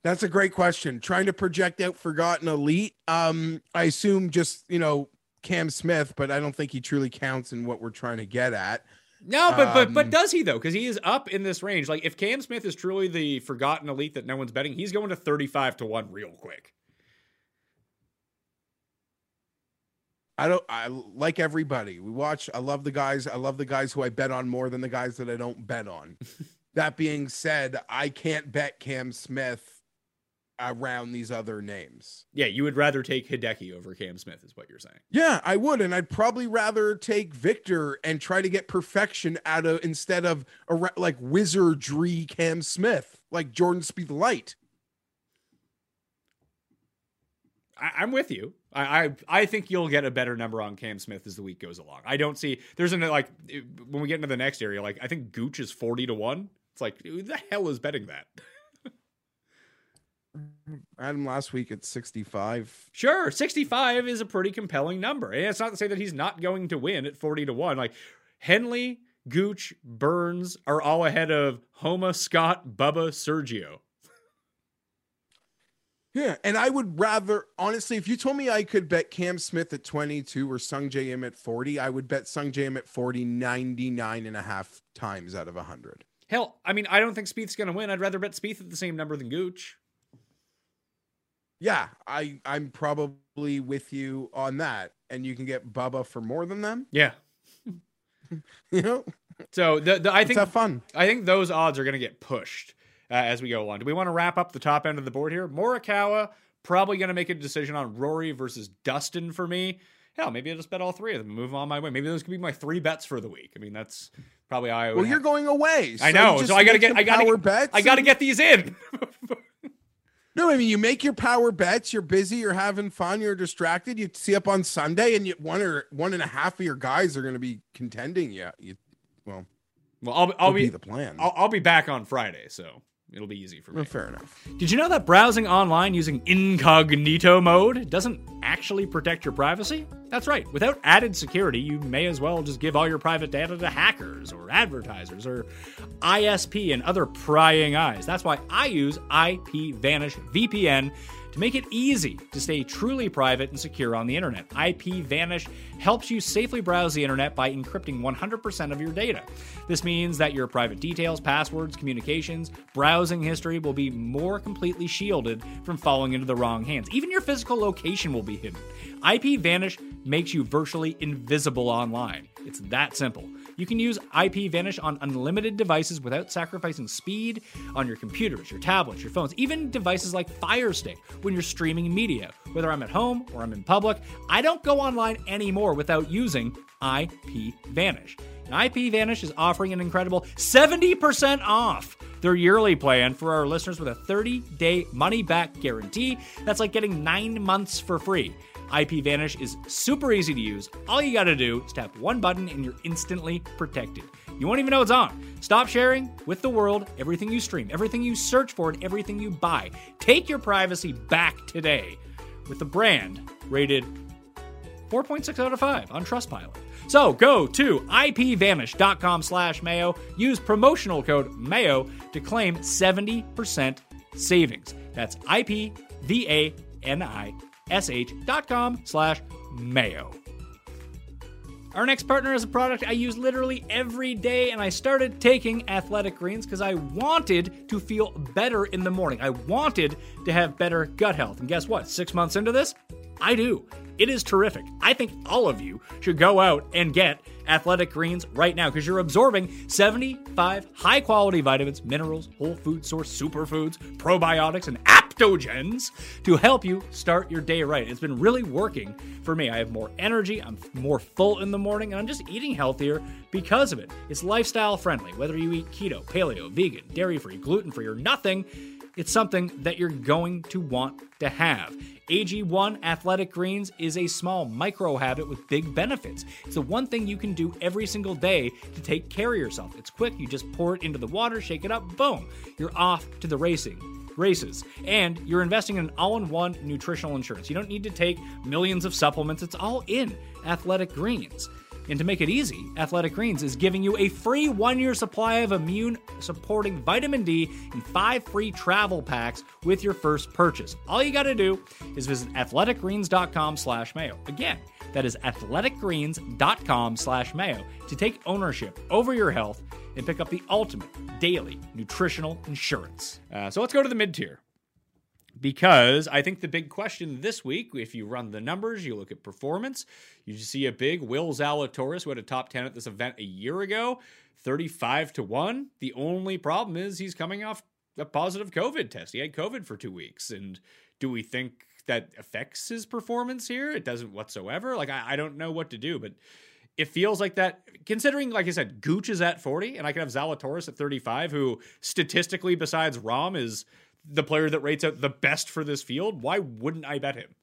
Speaker 2: That's a great question. Trying to project out forgotten elite. Um, I assume just you know Cam Smith, but I don't think he truly counts in what we're trying to get at.
Speaker 1: No, but but but
Speaker 2: Um,
Speaker 1: does he though? Because he is up in this range. Like if Cam Smith is truly the forgotten elite that no one's betting, he's going to thirty-five to one real quick.
Speaker 2: I don't. I like everybody. We watch. I love the guys. I love the guys who I bet on more than the guys that I don't bet on. that being said, I can't bet Cam Smith around these other names.
Speaker 1: Yeah, you would rather take Hideki over Cam Smith, is what you're saying.
Speaker 2: Yeah, I would, and I'd probably rather take Viktor and try to get perfection out of instead of a, like wizardry Cam Smith, like Jordan Spieth Light.
Speaker 1: I, I'm with you. I, I I think you'll get a better number on Cam Smith as the week goes along. I don't see there's an like when we get into the next area. Like I think Gooch is forty to one. It's like who the hell is betting that?
Speaker 2: I had him last week at 65.
Speaker 1: Sure, 65 is a pretty compelling number. And it's not to say that he's not going to win at 40 to 1. Like Henley, Gooch, Burns are all ahead of Homa, Scott, Bubba, Sergio.
Speaker 2: Yeah, and I would rather honestly, if you told me I could bet Cam Smith at 22 or Sungjae Im at 40, I would bet Sungjae Im at 40 99 and a half times out of 100.
Speaker 1: Hell, I mean, I don't think Spieth's going to win. I'd rather bet Spieth at the same number than Gooch.
Speaker 2: Yeah, I I'm probably with you on that, and you can get Bubba for more than them.
Speaker 1: Yeah.
Speaker 2: You know,
Speaker 1: So the, the I think
Speaker 2: have fun.
Speaker 1: I think those odds are going to get pushed uh, as we go along. Do we want to wrap up the top end of the board here? Morikawa probably going to make a decision on Rory versus Dustin for me. Hell, maybe I'll just bet all three of them and move on my way. Maybe those could be my three bets for the week. I mean, that's probably I would.
Speaker 2: Well,
Speaker 1: have-
Speaker 2: you're going away.
Speaker 1: I know, so I gotta get. I gotta.
Speaker 2: bets.
Speaker 1: I gotta
Speaker 2: and-
Speaker 1: get these in.
Speaker 2: No, I mean you make your power bets. You're busy. You're having fun. You're distracted. You see up on Sunday, and you one or one and a half of your guys are going to be contending. Yeah, you, well,
Speaker 1: well, I'll, I'll be.
Speaker 2: be the plan.
Speaker 1: I'll, I'll be back on Friday, so it'll be easy for me.
Speaker 2: Fair enough.
Speaker 1: Did you know that browsing online using incognito mode doesn't actually protect your privacy? That's right. Without added security, you may as well just give all your private data to hackers or advertisers or ISP and other prying eyes. That's why I use IPVanish VPN make it easy to stay truly private and secure on the internet. IPVanish helps you safely browse the internet by encrypting 100% of your data. This means that your private details, passwords, communications, browsing history will be more completely shielded from falling into the wrong hands. Even your physical location will be hidden. IPVanish makes you virtually invisible online. It's that simple. You can use IPVanish on unlimited devices without sacrificing speed on your computers, your tablets, your phones, even devices like Fire Stick when you're streaming media. Whether I'm at home or I'm in public, I don't go online anymore without using IPVanish. And IPVanish is offering an incredible 70% off their yearly plan for our listeners with a 30 day money back guarantee. That's like getting nine months for free. IPVanish is super easy to use. All you gotta do is tap one button and you're instantly protected. You won't even know it's on. Stop sharing with the world everything you stream, everything you search for, and everything you buy. Take your privacy back today with the brand rated 4.6 out of 5 on Trustpilot. So go to ipvanish.com slash mayo. Use promotional code mayo to claim 70% savings. That's I-P-V-A-N-I-S-H dot com slash mayo. Our next partner is a product I use literally every day, and I started taking Athletic Greens because I wanted to feel better in the morning. I wanted to have better gut health. And guess what? Six months into this, I do. It is terrific. I think all of you should go out and get Athletic Greens right now because you're absorbing 75 high quality vitamins, minerals, whole food source superfoods, probiotics, and aptogens to help you start your day right. It's been really working for me. I have more energy, I'm more full in the morning, and I'm just eating healthier because of it. It's lifestyle friendly, whether you eat keto, paleo, vegan, dairy free, gluten free, or nothing. It's something that you're going to want to have. AG1 Athletic Greens is a small micro habit with big benefits. It's the one thing you can do every single day to take care of yourself. It's quick, you just pour it into the water, shake it up, boom, you're off to the racing races. And you're investing in an all in one nutritional insurance. You don't need to take millions of supplements, it's all in Athletic Greens. And to make it easy, Athletic Greens is giving you a free one year supply of immune supporting vitamin D and five free travel packs with your first purchase. All you got to do is visit athleticgreens.com slash mayo. Again, that is athleticgreens.com slash mayo to take ownership over your health and pick up the ultimate daily nutritional insurance. Uh, so let's go to the mid tier because I think the big question this week, if you run the numbers, you look at performance, you see a big Will Zalatoris who had a top 10 at this event a year ago, 35 to 1. The only problem is he's coming off a positive COVID test. He had COVID for two weeks. And do we think that affects his performance here? It doesn't whatsoever. Like, I, I don't know what to do, but it feels like that considering like i said gooch is at 40 and i can have zalatoris at 35 who statistically besides rahm is the player that rates out the best for this field, why wouldn't I bet him?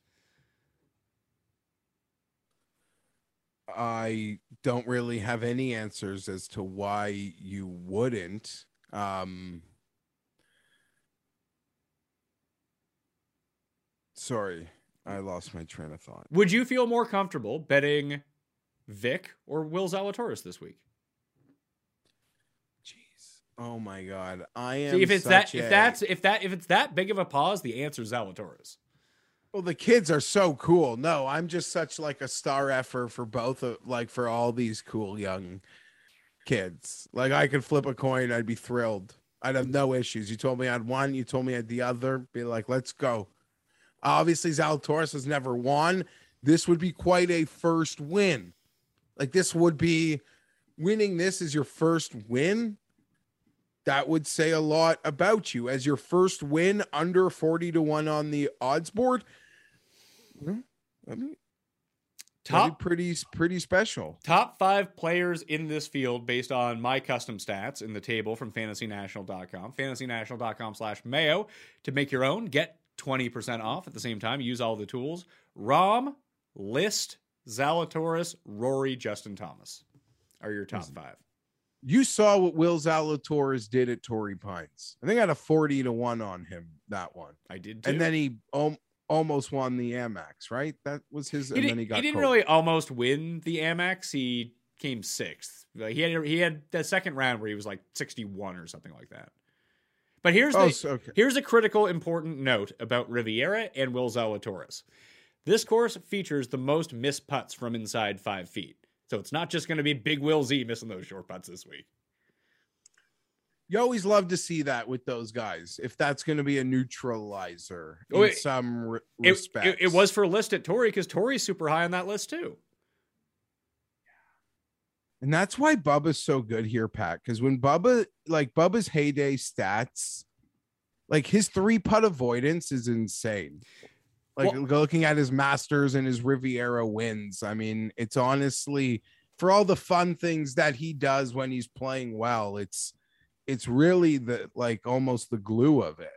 Speaker 2: I don't really have any answers as to why you wouldn't. Um, sorry, I lost my train of thought.
Speaker 1: Would you feel more comfortable betting Vic or Will Zalatoris this week? Jeez.
Speaker 2: Oh my god, I am.
Speaker 1: See, if it's that,
Speaker 2: a...
Speaker 1: if that's if that if it's that big of a pause, the answer is Zalatoris.
Speaker 2: Well, the kids are so cool. No, I'm just such like a star effort for both of like for all these cool young kids. Like I could flip a coin, I'd be thrilled. I'd have no issues. You told me I'd one, you told me I'd the other. Be like, let's go. Obviously, Zalatoris has never won. This would be quite a first win. Like this would be winning. This is your first win that would say a lot about you as your first win under 40 to 1 on the odds board. I mean, top pretty pretty special.
Speaker 1: Top 5 players in this field based on my custom stats in the table from fantasynational.com. fantasynational.com/mayo to make your own, get 20% off at the same time, use all the tools. Rahm, List, Zalatoris, Rory, Justin Thomas are your top 5
Speaker 2: you saw what Will Zalatoris did at Torrey Pines. I think I had a 40 to 1 on him that one.
Speaker 1: I did too.
Speaker 2: And then he um, almost won the Amex, right? That was his
Speaker 1: he
Speaker 2: and then he got
Speaker 1: He didn't
Speaker 2: COVID.
Speaker 1: really almost win the Amex. He came 6th. He had he had the second round where he was like 61 or something like that. But here's the
Speaker 2: Oh, so- okay.
Speaker 1: here's a critical important note about Riviera and Will Zalatoris. This course features the most missed putts from inside 5 feet. So it's not just going to be Big Will Z missing those short putts this week.
Speaker 2: You always love to see that with those guys. If that's going to be a neutralizer oh, in
Speaker 1: Oh, it-
Speaker 2: some re-
Speaker 1: It, it, it was for list at Torrey because Torrey's super high on that list too.
Speaker 2: and that's why Bubba's so good here, Pat. Because when Bubba, like Bubba's heyday stats, like his three putt avoidance is insane. Like
Speaker 1: Well-
Speaker 2: looking at his Masters and his Riviera wins, I mean, it's honestly for all the fun things that he does when he's playing well. It's it's really the like almost the glue of it.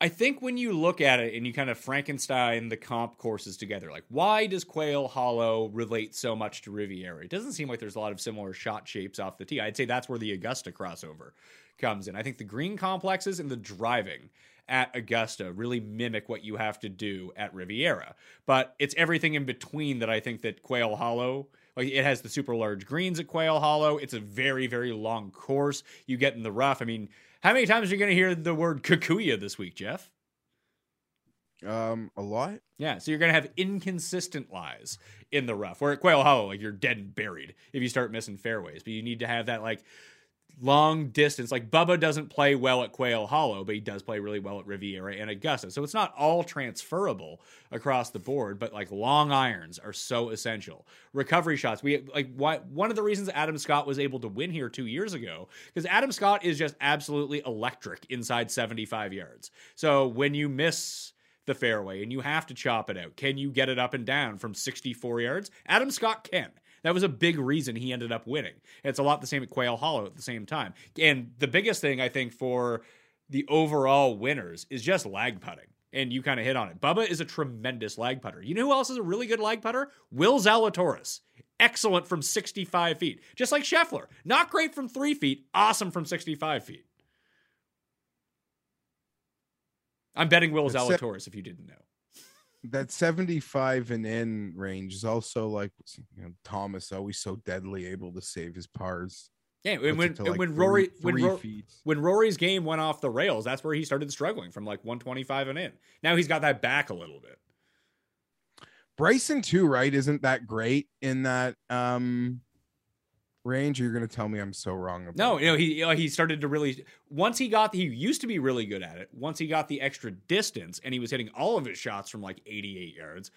Speaker 1: I think when you look at it and you kind of Frankenstein the comp courses together, like why does Quail Hollow relate so much to Riviera? It doesn't seem like there's a lot of similar shot shapes off the tee. I'd say that's where the Augusta crossover comes in. I think the green complexes and the driving at Augusta really mimic what you have to do at Riviera. But it's everything in between that I think that Quail Hollow like it has the super large greens at Quail Hollow. It's a very, very long course. You get in the rough. I mean, how many times are you going to hear the word Kikuyu this week, Jeff?
Speaker 2: Um, a lot.
Speaker 1: Yeah, so you're going to have inconsistent lies in the rough. Where at Quail Hollow, like you're dead and buried if you start missing fairways. But you need to have that like long distance. Like Bubba doesn't play well at Quail Hollow, but he does play really well at Riviera and Augusta. So it's not all transferable across the board, but like long irons are so essential. Recovery shots. We like why one of the reasons Adam Scott was able to win here 2 years ago because Adam Scott is just absolutely electric inside 75 yards. So when you miss the fairway and you have to chop it out, can you get it up and down from 64 yards? Adam Scott can. That was a big reason he ended up winning. It's a lot the same at Quail Hollow at the same time. And the biggest thing I think for the overall winners is just lag putting. And you kind of hit on it. Bubba is a tremendous lag putter. You know who else is a really good lag putter? Will Zalatoris. Excellent from 65 feet. Just like Scheffler. Not great from three feet, awesome from 65 feet. I'm betting Will. Zalatoris if you didn't know.
Speaker 2: That 75 and in range is also like you know Thomas always so deadly able to save his pars.
Speaker 1: Yeah, and when
Speaker 2: like,
Speaker 1: when
Speaker 2: three-
Speaker 1: Rory when Ro- when Rory's game went off the rails, that's where he started struggling from like 125 and in. Now he's got that back a little bit.
Speaker 2: Bryson too, right? Isn't that great in that um range? You're gonna tell me I'm so wrong about
Speaker 1: No, you know he you know, he started to really once he got he used to be really good at it. Once he got the extra distance and he was hitting all of his shots from like 88 yards,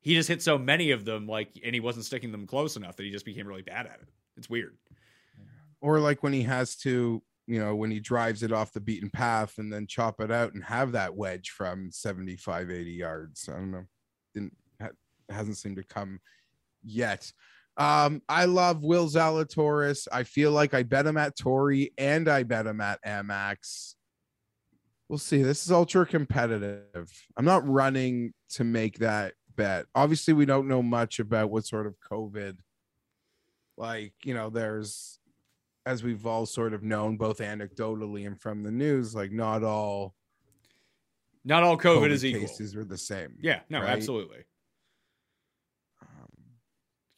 Speaker 1: he just hit so many of them like and he wasn't sticking them close enough that he just became really bad at it. It's weird.
Speaker 2: or like when he has to, you know, when he drives it off the beaten path and then chop it out and have that wedge from 75, 80 yards. I don't know. Didn't ha- hasn't seemed to come yet. Um, I love Will Zalatoris. I feel like I bet him at Torrey and I bet him at Amex. We'll see. This is ultra competitive. I'm not running to make that bet. Obviously, we don't know much about what sort of COVID like you know there's as we've all sort of known both anecdotally and from the news like not all
Speaker 1: Not all COVID, is equal.
Speaker 2: cases are the same
Speaker 1: Yeah, no,
Speaker 2: right?
Speaker 1: absolutely.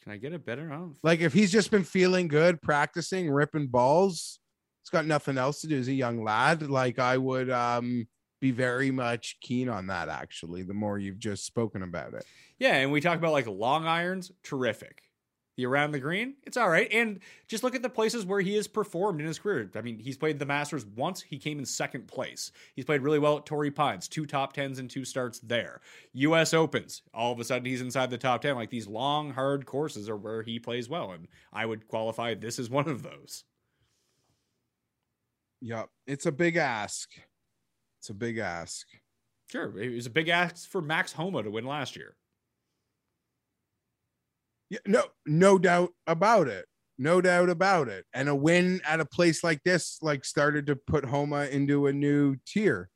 Speaker 1: Can I get it better? I
Speaker 2: like if he's just been feeling good practicing ripping balls he's got nothing else to do as a young lad like i would um be very much keen on that actually the more you've just spoken about it
Speaker 1: Yeah, and we talk about like long irons, terrific. The around the green, it's all right. And just look at the places where he has performed in his career. I mean, he's played the Masters once, he came in second place. He's played really well at Torrey Pines, two top tens and two starts there. US Opens, all of a sudden he's inside the top 10. Like these long, hard courses are where he plays well. And I would qualify this is one of those.
Speaker 2: Yep, it's a big ask it's a big ask
Speaker 1: Sure, it was a big ask for Max Homa to win last year.
Speaker 2: Yeah, no, no doubt about it. No doubt about it. And a win at a place like this, like, started to put Homa into a new tier.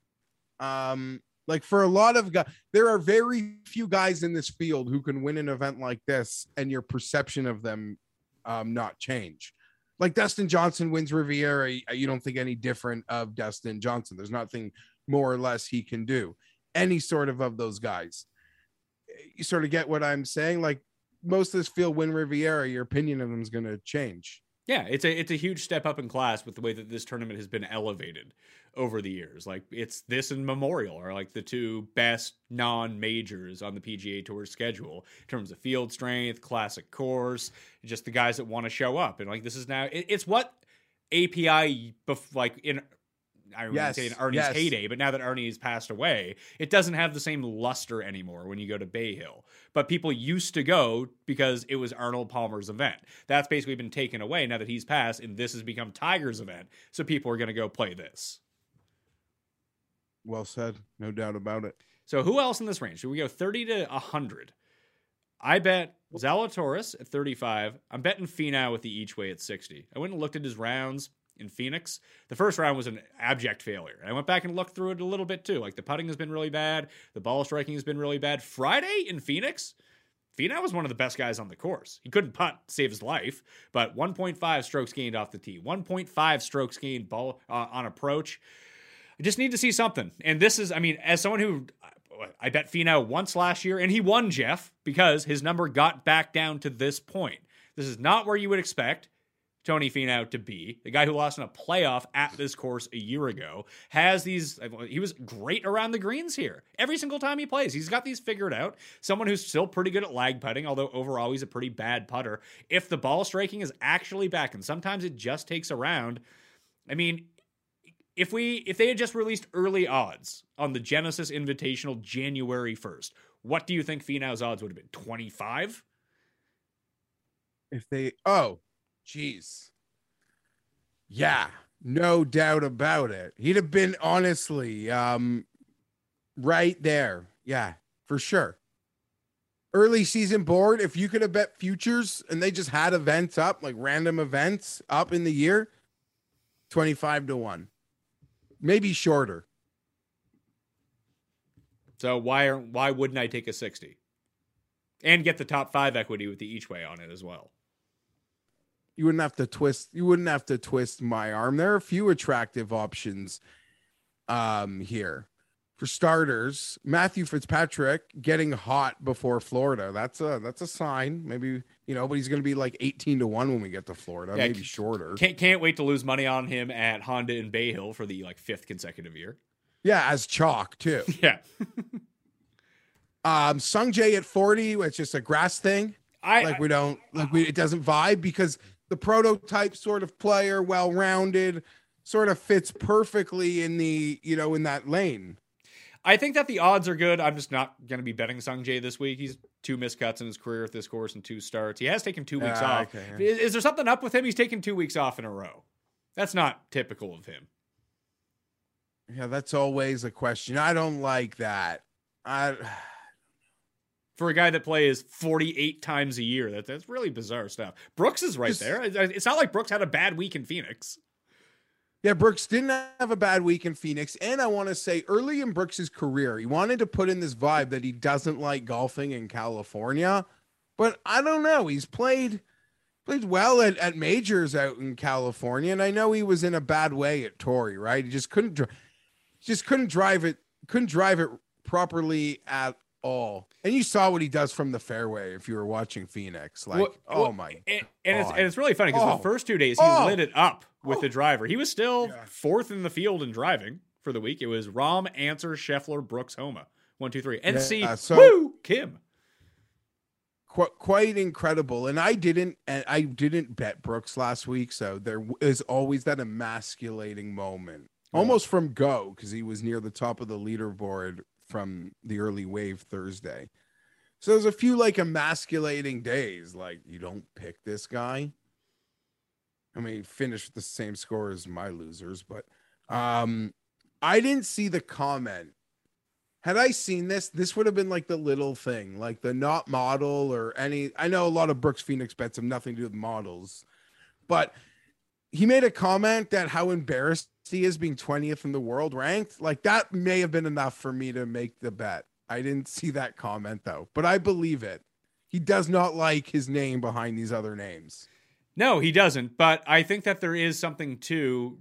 Speaker 2: Um, like for a lot of guys, there are very few guys in this field who can win an event like this, and your perception of them um not change. Like Dustin Johnson wins Riviera, you don't think any different of Dustin Johnson. There's nothing more or less he can do. Any sort of of those guys. You sort of get what I'm saying. Like most of this field win Riviera, your opinion of them is going to change.
Speaker 1: Yeah, it's a it's a huge step up in class with the way that this tournament has been elevated over the years. Like it's this and Memorial are like the two best non-majors on the PGA Tour schedule in terms of field strength, classic course, just the guys that want to show up. And like this is now it, it's what API bef- like in I would
Speaker 2: Yes,
Speaker 1: say in Arnie's
Speaker 2: yes.
Speaker 1: heyday, but now that Arnie has passed away, it doesn't have the same luster anymore when you go to Bay Hill. But people used to go because it was Arnold Palmer's event. That's basically been taken away now that he's passed, and this has become Tiger's event. So people are going to go play this.
Speaker 2: Well said, no doubt about it.
Speaker 1: So who else in this range? Should we go 30 to 100? I bet Zalatoris at 35. I'm betting Finau with the each way at 60. I went and looked at his rounds in Phoenix. The first round was an abject failure. I went back and looked through it a little bit too. Like the putting has been really bad, the ball striking has been really bad. Friday in Phoenix, Finau was one of the best guys on the course. He couldn't putt save his life, but 1.5 strokes gained off the tee, 1.5 strokes gained ball uh, on approach. I just need to see something. And this is, I mean, as someone who I bet Finau once last year, and he won, Jeff, because his number got back down to this point. This is not where you would expect Tony Finau to be. The guy who lost in a playoff at this course a year ago has these. He was great around the greens here. Every single time he plays, he's got these figured out. Someone who's still pretty good at lag putting, although overall he's a pretty bad putter. If the ball striking is actually back, and sometimes it just takes a round. I mean, if we if they had just released early odds on the Genesis Invitational January 1st, what do you think Finau's odds would have been? 25?
Speaker 2: If they, oh, geez. Yeah, no doubt about it. He'd have been honestly um, right there. Yeah, for sure. Early season board, if you could have bet futures and they just had events up, like random events up in the year, 25 to 1. Maybe shorter.
Speaker 1: So why are why wouldn't I take a 60? And get the top 5 equity with the each way on it as well.
Speaker 2: You wouldn't have to twist you wouldn't have to twist my arm there are a few attractive options um here for starters, Matthew Fitzpatrick getting hot before Florida. That's a that's a sign. Maybe you know, but he's going to be like eighteen to one when we get to Florida,
Speaker 1: Yeah,
Speaker 2: maybe shorter.
Speaker 1: Can't can't wait to lose money on him at Honda in Bay Hill for the like fifth consecutive year.
Speaker 2: Yeah, as chalk too.
Speaker 1: Yeah,
Speaker 2: Um, Sung Jae at forty, it's just a grass thing.
Speaker 1: I
Speaker 2: like we don't like we it doesn't vibe because the prototype sort of player, well rounded, sort of fits perfectly in the you know in that lane.
Speaker 1: I think that the odds are good. I'm just not going to be betting Sung Jae this week. He's two missed cuts in his career at this course and two starts. He has taken two weeks
Speaker 2: Ah,
Speaker 1: off.
Speaker 2: okay,
Speaker 1: Is, is there something up with him? He's taken two weeks off in a row. That's not typical of him.
Speaker 2: Yeah, that's always a question. I don't like that. I
Speaker 1: For a guy that plays 48 times a year, that, that's really bizarre stuff. Brooks is right there. It's not like Brooks had a bad week in Phoenix.
Speaker 2: Yeah, Brooks didn't have a bad week in Phoenix. And I want to say early in Brooks's career, he wanted to put in this vibe that he doesn't like golfing in California. But I don't know. He's played played well at, at majors out in California. And I know he was in a bad way at Torrey, right? He just couldn't just couldn't drive it, couldn't drive it properly at all. And you saw what he does from the fairway if you were watching Phoenix. Like,
Speaker 1: Well-
Speaker 2: oh
Speaker 1: well,
Speaker 2: my
Speaker 1: And, and it's and it's really funny because
Speaker 2: Oh.
Speaker 1: the first two days he
Speaker 2: Oh.
Speaker 1: lit it up with the oh. driver. He was still
Speaker 2: Yeah.
Speaker 1: fourth in the field in driving for the week. It was Rahm, Xander, Scheffler, Brooks, Homa. One, two, three. And see,
Speaker 2: Yeah, so-
Speaker 1: woo, Kim.
Speaker 2: qu- quite incredible. And I didn't, and I didn't bet Brooks last week, so there is always that emasculating moment, almost from go because he was near the top of the leaderboard from the early wave Thursday. So there's a few like emasculating days, like you don't pick this guy. I mean, finish with the same score as my losers, but um, I didn't see the comment had I seen this, this would have been like the little thing, like the not model or any. I know a lot of Brooks Phoenix bets have nothing to do with models, but he made a comment that how embarrassed he is being 20th in the world ranked. Like that may have been enough for me to make the bet. I didn't see that comment though, but I believe it. He does not like his name behind these other names.
Speaker 1: No, he doesn't. But I think that there is something to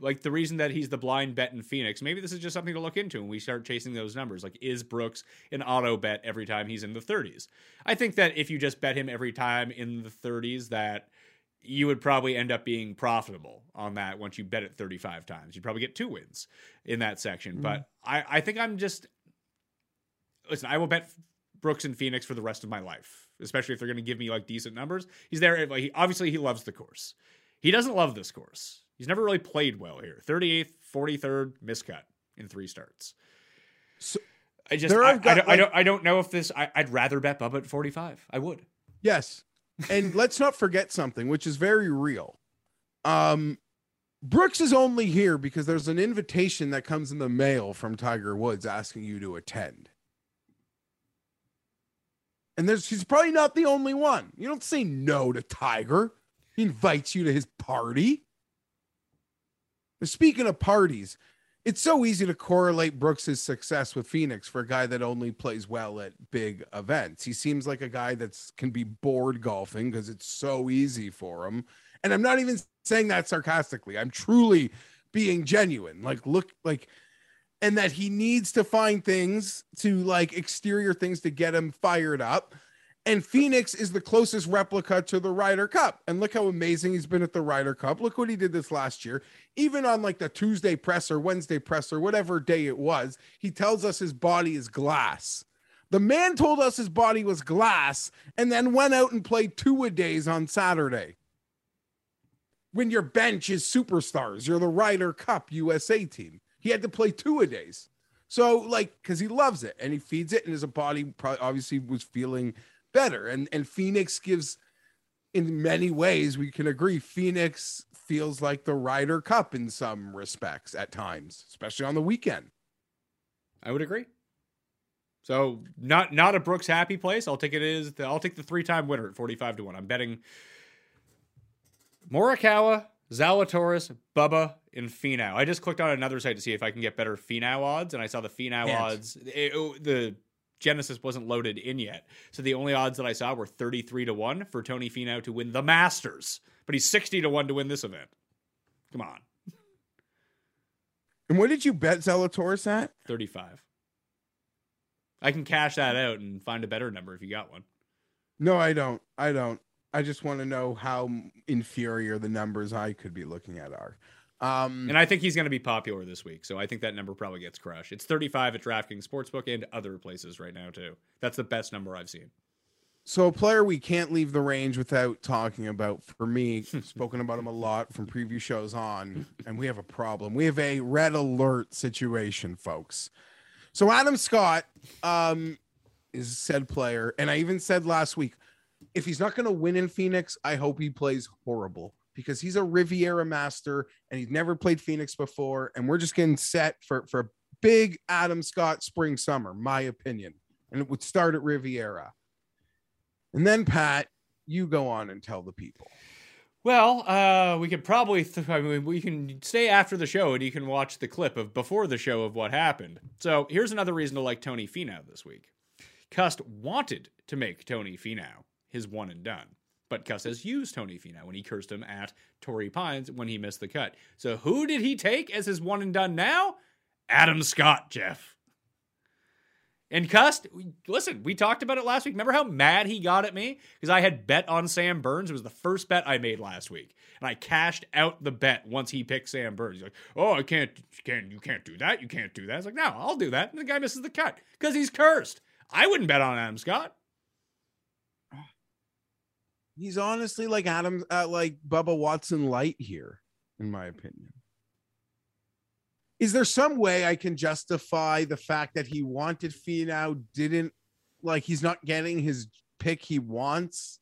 Speaker 1: like the reason that he's the blind bet in Phoenix. Maybe this is just something to look into when we start chasing those numbers. Like, is Brooks an auto bet every time he's in the 30s? I think that if you just bet him every time in the 30s, that you would probably end up being profitable on that once you bet it 35 times. You'd probably get two wins in that section. But I, I think I'm just listen, I will bet Brooks in Phoenix for the rest of my life, especially if they're going to give me like decent numbers. He's there. Like, he, obviously, he loves the course. He doesn't love this course. He's never really played well here. 38th, 43rd, miscut in three starts.
Speaker 2: So-
Speaker 1: I just, I,
Speaker 2: I've
Speaker 1: I, don't, I
Speaker 2: like-
Speaker 1: don't, I don't know if this. I, I'd rather bet Bubba at 45. I would.
Speaker 2: Yes. And let's not forget something, which is very real. Um, Brooks is only here because there's an invitation that comes in the mail from Tiger Woods asking you to attend. And there's he's probably not the only one. You don't say no to Tiger. He invites you to his party. Speaking of parties, it's so easy to correlate Brooks's success with Phoenix for a guy that only plays well at big events. He seems like a guy that's can be bored golfing because it's so easy for him. And I'm not even saying that sarcastically. I'm truly being genuine. Like look like and that he needs to find things to like exterior things to get him fired up. And Phoenix is the closest replica to the Ryder Cup. And look how amazing he's been at the Ryder Cup. Look what he did this last year. Even on like the Tuesday press or Wednesday press or whatever day it was, he tells us his body is glass. The man told us his body was glass and then went out and played two a days on Saturday. When your bench is superstars, you're the Ryder Cup USA team. He had to play two a days. So, like, because he loves it and he feeds it, and his body probably obviously was feeling better. And and Phoenix gives, in many ways, we can agree, Phoenix feels like the Ryder Cup in some respects at times, especially on the weekend.
Speaker 1: I would agree. So not not a Brooks happy place. I'll take it is the, I'll take the three time winner at 45 to 1. I'm betting Morikawa, Zalatoris, Bubba, and Finau. I just clicked on another site to see if I can get better Finau odds, and I saw the Finau
Speaker 2: Can't.
Speaker 1: odds. It- it- the Genesis wasn't loaded in yet, so the only odds that I saw were 33 to one for Tony Finau to win the Masters, but he's 60 to one to win this event. Come on.
Speaker 2: And what did you bet Zalatoris at?
Speaker 1: 35. I can cash that out and find a better number if you got one.
Speaker 2: No, I don't. I don't. I just want to know how inferior the numbers I could be looking at are. Um,
Speaker 1: And I think he's going to be popular this week. So I think that number probably gets crushed. It's 35 at DraftKings Sportsbook and other places right now, too. That's the best number I've seen.
Speaker 2: so a player we can't leave the range without talking about. For me, spoken about him a lot from previous shows on, and we have a problem. We have a red alert situation, folks. So Adam Scott um, is said player, and I even said last week, if he's not going to win in Phoenix, I hope he plays horrible because he's a Riviera master and he's never played Phoenix before, and we're just getting set for for a big Adam Scott spring summer, my opinion, and it would start at Riviera. And then Pat, you go on and tell the people.
Speaker 1: Well, uh, we could probably, th- I mean, we can stay after the show and you can watch the clip of before the show of what happened. So here's another reason to like Tony Finau this week. Cust wanted to make Tony Finau his one and done, but Cust has used Tony Finau when he cursed him at Torrey Pines when he missed the cut. So who did he take as his one and done now? Adam Scott, Jeff. And Cust, listen, we talked about it last week. Remember how mad he got at me because I had bet on Sam Burns. It was the first bet I made last week, and I cashed out the bet once he picked Sam Burns. He's like, "Oh, I can't, can't, you can't do that. You can't do that." I was like, "No, I'll do that." And the guy misses the cut because he's cursed. I wouldn't bet on Adam Scott.
Speaker 2: He's honestly like Adam, uh, like Bubba Watson light here, in my opinion. Is there some way I can justify the fact that he wanted Finau, didn't like he's not getting his pick he wants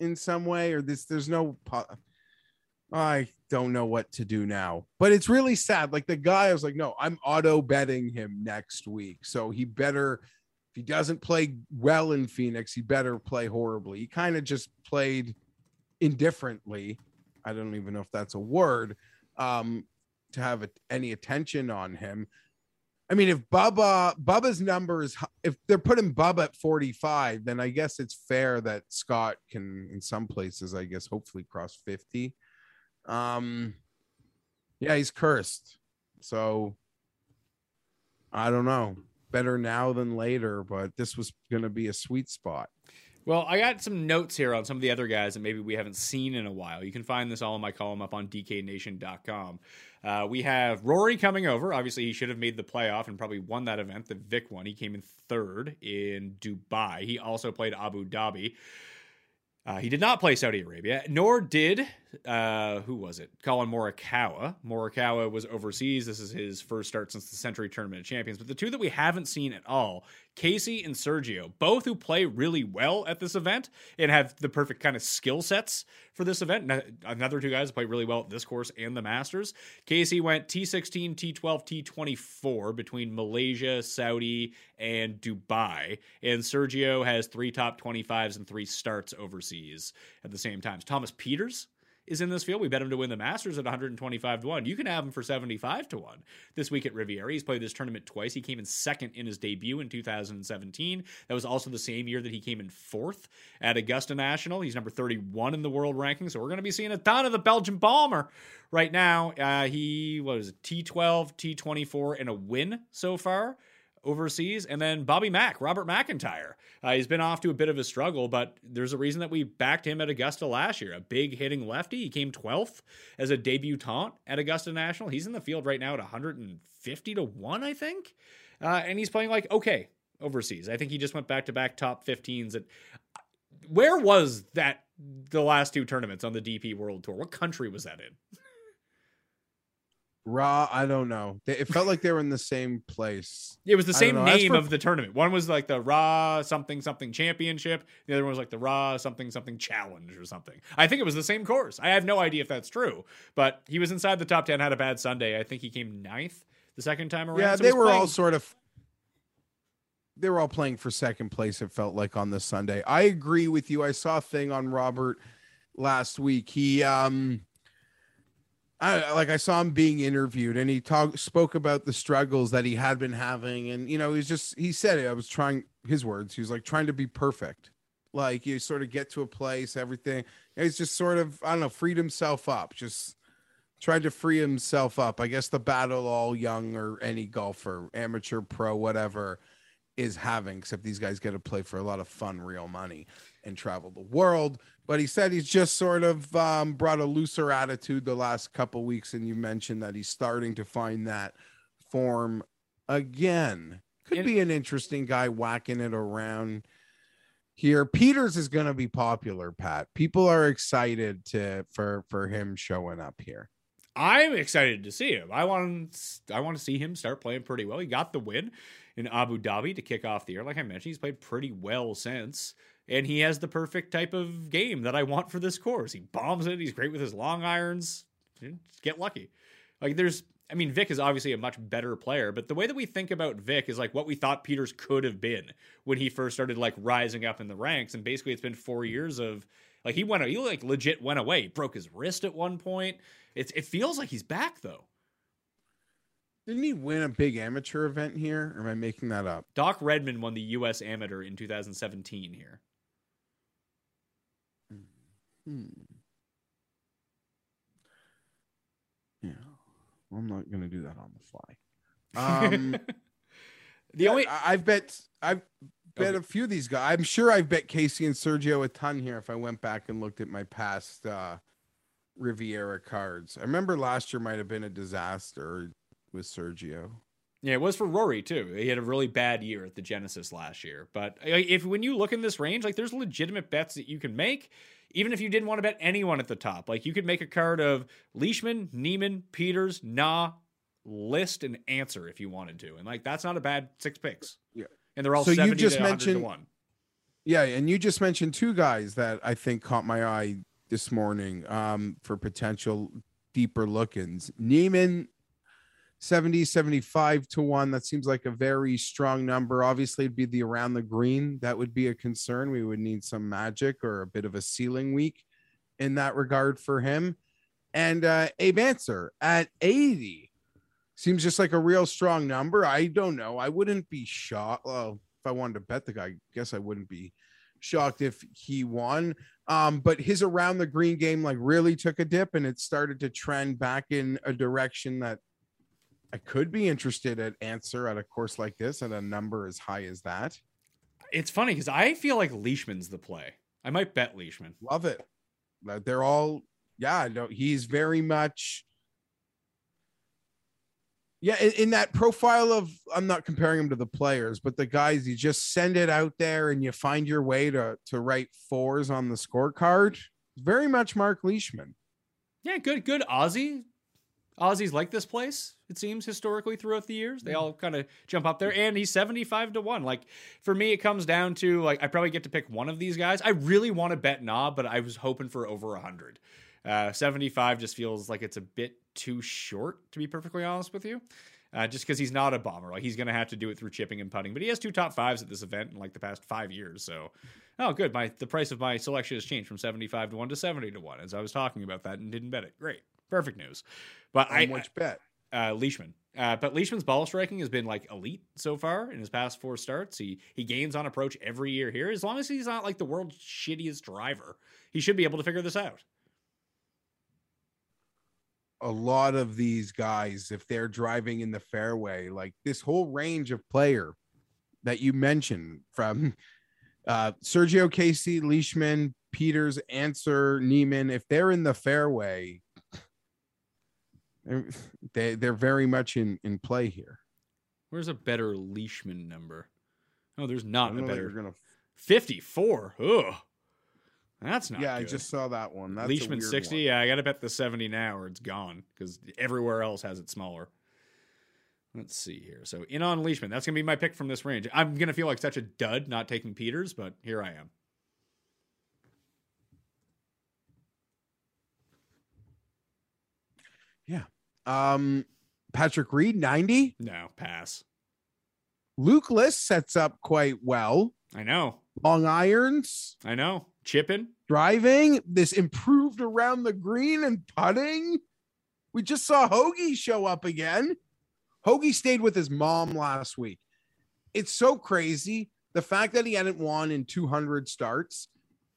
Speaker 2: in some way, or this? There's no. I don't know what to do now, but it's really sad. Like the guy, I was like, no, I'm auto betting him next week, so he better he doesn't play well in Phoenix, he better play horribly. He kind of just played indifferently. I don't even know if that's a word um, to have a, any attention on him. I mean, if Bubba Bubba's numbers, if they're putting Bubba at 45, then I guess it's fair that Scott can, in some places, I guess, hopefully cross 50. Um, yeah, he's cursed. So I don't know. Better now than later, but this was going to be a sweet spot.
Speaker 1: Well, I got some notes here on some of the other guys that maybe we haven't seen in a while. You can find this all in my column up on dknation.com. Uh, we have Rory coming over. Obviously, he should have made the playoff and probably won that event, the Vic one. He came in third in Dubai. He also played Abu Dhabi. Uh, he did not play Saudi Arabia, nor did uh, who was it? Collin Morikawa. Morikawa was overseas. This is his first start since the Sentry Tournament of Champions. But the two that we haven't seen at all, Casey and Sergio, both who play really well at this event and have the perfect kind of skill sets for this event. Another two guys play really well at this course and the Masters. Casey went T16, T12, T24 between Malaysia, Saudi, and Dubai. And Sergio has three top 25s and three starts overseas at the same time. Thomas Pieters is in this field. We bet him to win the Masters at 125 to 1. You can have him for 75 to 1 this week at Riviera. He's played this tournament twice. He came in second in his debut in 2017. That was also the same year that he came in fourth at Augusta National. He's number 31 in the world ranking. So we're going to be seeing a ton of the Belgian Bomber right now. Uh, he was T12, T24, and a win so far overseas. And then Bobby Mack, Robert McIntyre. Uh, he's been off to a bit of a struggle, but there's a reason that we backed him at Augusta last year. A big hitting lefty. He came 12th as a debutant at Augusta National. He's in the field right now at 150 to 1, I think. Uh, and he's playing like okay overseas. I think he just went back to back top 15s. At, where was that the last two tournaments on the DP World Tour? What country was that in?
Speaker 2: Raw, I don't know. It felt like they were in the same place.
Speaker 1: It was the same name
Speaker 2: for-
Speaker 1: of the tournament. One was like the Raw something something championship. The other one was like the Raw something something challenge or something. I think it was the same course. I have no idea if that's true, but he was inside the top ten. Had a bad Sunday. I think he came ninth the second time around.
Speaker 2: Yeah,
Speaker 1: So
Speaker 2: they were all sort of. They were all playing for second place. It felt like on the Sunday. I agree with you. I saw a thing on Robert last week. He um, I like I saw him being interviewed, and he talked spoke about the struggles that he had been having, and you know he's just he said it. I was trying his words. He was like trying to be perfect. Like you sort of get to a place, everything. He's just sort of I don't know, freed himself up. Just tried to free himself up. I guess the battle all young or any golfer, amateur, pro, whatever, is having, except these guys get to play for a lot of fun, real money and travel the world. But he said he's just sort of um, brought a looser attitude the last couple weeks. And you mentioned that he's starting to find that form again. Could be an interesting guy whacking it around here. Pieters is going to be popular, Pat. People are excited to for for him showing up here.
Speaker 1: I'm excited to see him. I want I want to see him start playing pretty well. He got the win in Abu Dhabi to kick off the year. Like I mentioned, he's played pretty well since. And he has the perfect type of game that I want for this course. He bombs it. He's great with his long irons. Just get lucky. Like there's I mean, Vic is obviously a much better player, but the way that we think about Vic is like what we thought Pieters could have been when he first started like rising up in the ranks. And basically it's been four years of like he went he like legit went away. He broke his wrist at one point. It's it feels like he's back though.
Speaker 2: Didn't he win a big amateur event here? Or am I making that up?
Speaker 1: Doc Redman won the US Amateur in 2017 here.
Speaker 2: Hmm. Yeah. Well, I'm not gonna do that on the fly. Um
Speaker 1: the only
Speaker 2: I- I've bet I've bet
Speaker 1: Okay.
Speaker 2: a few of these guys. I'm sure I've bet Casey and Sergio a ton here if I went back and looked at my past uh Riviera cards. I remember last year might have been a disaster with Sergio.
Speaker 1: Yeah, it was for Rory too. He had a really bad year at the Genesis last year. But if when you look in this range, like there's legitimate bets that you can make, even if you didn't want to bet anyone at the top. Like you could make a card of Leishman, Niemann, Pieters, Na, List, and Ancer if you wanted to, and like that's not a bad six picks.
Speaker 2: Yeah.
Speaker 1: and they're all
Speaker 2: So you just mentioned-
Speaker 1: one.
Speaker 2: Yeah, and you just mentioned two guys that I think caught my eye this morning um, for potential deeper look-ins. Niemann 70 75 to 1 that seems like a very strong number. Obviously it'd be the around the green. That would be a concern. We would need some magic or a bit of a ceiling week in that regard for him. And uh Abe Ancer at 80 seems just like a real strong number. I don't know. I wouldn't be shocked. Well if i wanted to bet the guy I guess i wouldn't be shocked if he won. Um but his around the green game like really took a dip and it started to trend back in a direction that I could be interested at Ancer at a course like this at a number as high as that.
Speaker 1: It's funny because I feel like Leishman's the play. I might bet Leishman.
Speaker 2: Love it. They're all, yeah, no, he's very much, yeah, in, in that profile of, I'm not comparing him to the players, but the guys, you just send it out there and you find your way to to write fours on the scorecard. Very much Mark Leishman.
Speaker 1: Yeah, good, good Aussie. Aussies like this place, it seems, historically throughout the years. They all kind of jump up there. And he's 75 to 1. Like, for me, it comes down to, like, I probably get to pick one of these guys. I really want to bet Knob, but I was hoping for over 100. Uh, 75 just feels like it's a bit too short, to be perfectly honest with you. Uh, just because he's not a bomber. Like, he's going to have to do it through chipping and putting. But he has two top fives at this event in, like, the past five years. So, oh, good. My The price of my selection has changed from 75 to 1 to 70 to 1 as I was talking about that and didn't bet it. Great. Perfect news. But I,
Speaker 2: much bet?
Speaker 1: Uh, Leishman. Uh, but Leishman's ball striking has been like elite so far in his past four starts. He he gains on approach every year here. As long as he's not like the world's shittiest driver, he should be able to figure this out.
Speaker 2: a lot of these guys, if they're driving in the fairway, like this whole range of player that you mentioned from uh, Sergio Casey, Leishman, Pieters, Ancer, Niemann, if they're in the fairway, they they're very much in in play here.
Speaker 1: Where's a better Leishman number? Oh, there's not a better
Speaker 2: gonna.
Speaker 1: 54. Ugh. That's not
Speaker 2: yeah, I just saw that one. That's
Speaker 1: Leishman 60.
Speaker 2: one.
Speaker 1: Yeah, I got to bet the 70 now or it's gone because everywhere else has it smaller. Let's see here. So in on Leishman. That's going to be my pick from this range. I'm going to feel like such a dud not taking Pieters, but here I am.
Speaker 2: Um, Patrick Reed, ninety.
Speaker 1: No, pass.
Speaker 2: Luke List sets up quite well.
Speaker 1: I know.
Speaker 2: Long irons.
Speaker 1: I know. Chipping.
Speaker 2: driving, this improved around the green and putting. We just saw Hoge show up again. Hoge stayed with his mom last week. It's so crazy. The fact that he hadn't won in 200 starts,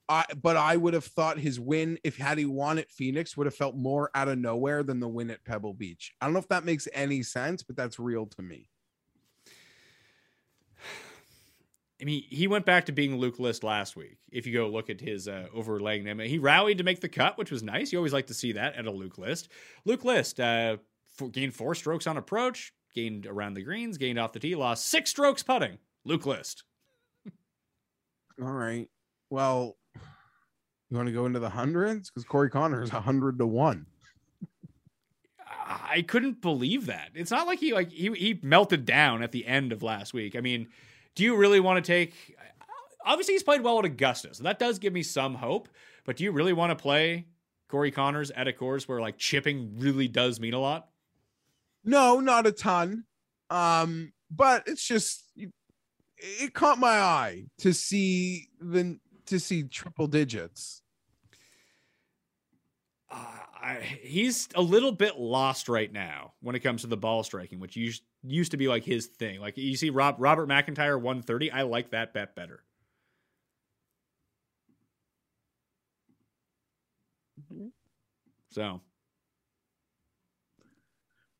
Speaker 2: I but I would have thought his win, if had he won at Phoenix, would have felt more out of nowhere than the win at Pebble Beach. I don't know if that makes any sense, but that's real to me.
Speaker 1: I mean, he went back to being Luke List last week. If you go look at his uh, overlaying them, he rallied to make the cut, which was nice. You always like to see that at a Luke List. Luke List uh, gained four strokes on approach, gained around the greens, gained off the tee, lost six strokes putting. Luke List.
Speaker 2: All right. Well, you want to go into the hundreds because Corey Connor is a hundred to one.
Speaker 1: I couldn't believe that. It's not like he like he he melted down at the end of last week. I mean, do you really want to take? Obviously, he's played well at Augusta, so that does give me some hope. But do you really want to play Corey Conners at a course where like chipping really does mean a lot?
Speaker 2: No, not a ton. Um, but it's just it caught my eye to see the to see triple digits.
Speaker 1: Uh, I, he's a little bit lost right now when it comes to the ball striking, which used used to be like his thing. Like you see, Rob Robert MacIntyre 130. I like that bet better. So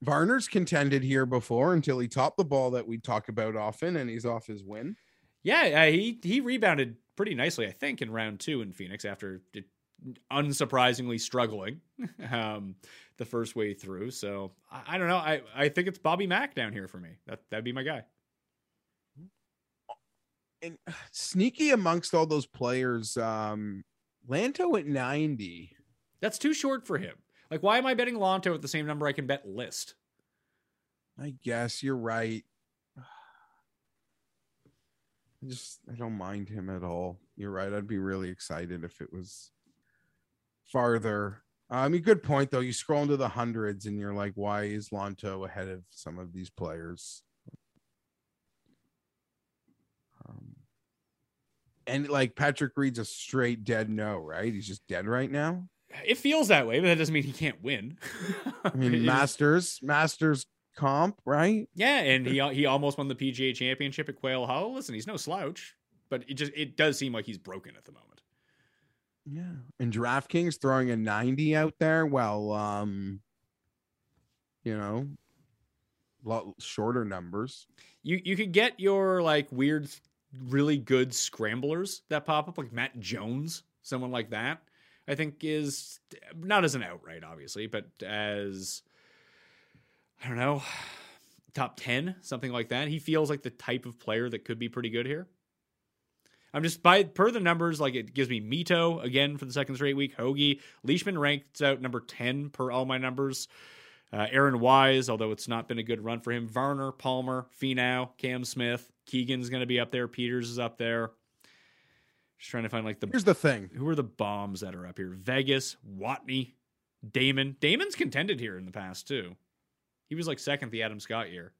Speaker 2: Varner's contended here before until he topped the ball that we talk about often, and he's off his win.
Speaker 1: Yeah, uh, he he rebounded pretty nicely, I think, in round two in Phoenix after it, unsurprisingly struggling um, the first way through. So I, I, don't know. I, I think it's Bobby Mack down here for me. That that'd be my guy.
Speaker 2: And sneaky amongst all those players, um, Lanto at ninety.
Speaker 1: That's too short for him. Like, why am I betting Lanto at the same number I can bet List?
Speaker 2: I guess you're right. I just I don't mind him at all. You're right. I'd be really excited if it was farther. I mean, good point though. You scroll into the hundreds and you're like, why is Lanto ahead of some of these players? Um, and like Patrick Reed's a straight dead no, right? He's just dead right now.
Speaker 1: It feels that way, but that doesn't mean he can't win.
Speaker 2: I mean, Masters, Masters comp, right?
Speaker 1: Yeah, and he he almost won the PGA Championship at Quail Hollow. Listen, he's no slouch, but it just it does seem like he's broken at the moment.
Speaker 2: Yeah, and DraftKings throwing a ninety out there. Well, um, you know, a lot shorter numbers.
Speaker 1: You you could get your like weird, really good scramblers that pop up, like Matt Jones, someone like that. I think is not as an outright, obviously, but as I don't know, top 10, something like that. He feels like the type of player that could be pretty good here. I'm just by per the numbers, like it gives me Mito again for the second straight week. Hoge Leishman ranked out number 10 per all my numbers. Uh, Aaron Wise, although it's not been a good run for him. Varner, Palmer, Finau, Cam Smith, Keegan's going to be up there. Pieters is up there. Just trying to find like the.
Speaker 2: Here's the thing.
Speaker 1: Who are the bombs that are up here? Vegas, Watney, Dahmen. Dahmen's contended here in the past too. He was like second the Adam Scott year.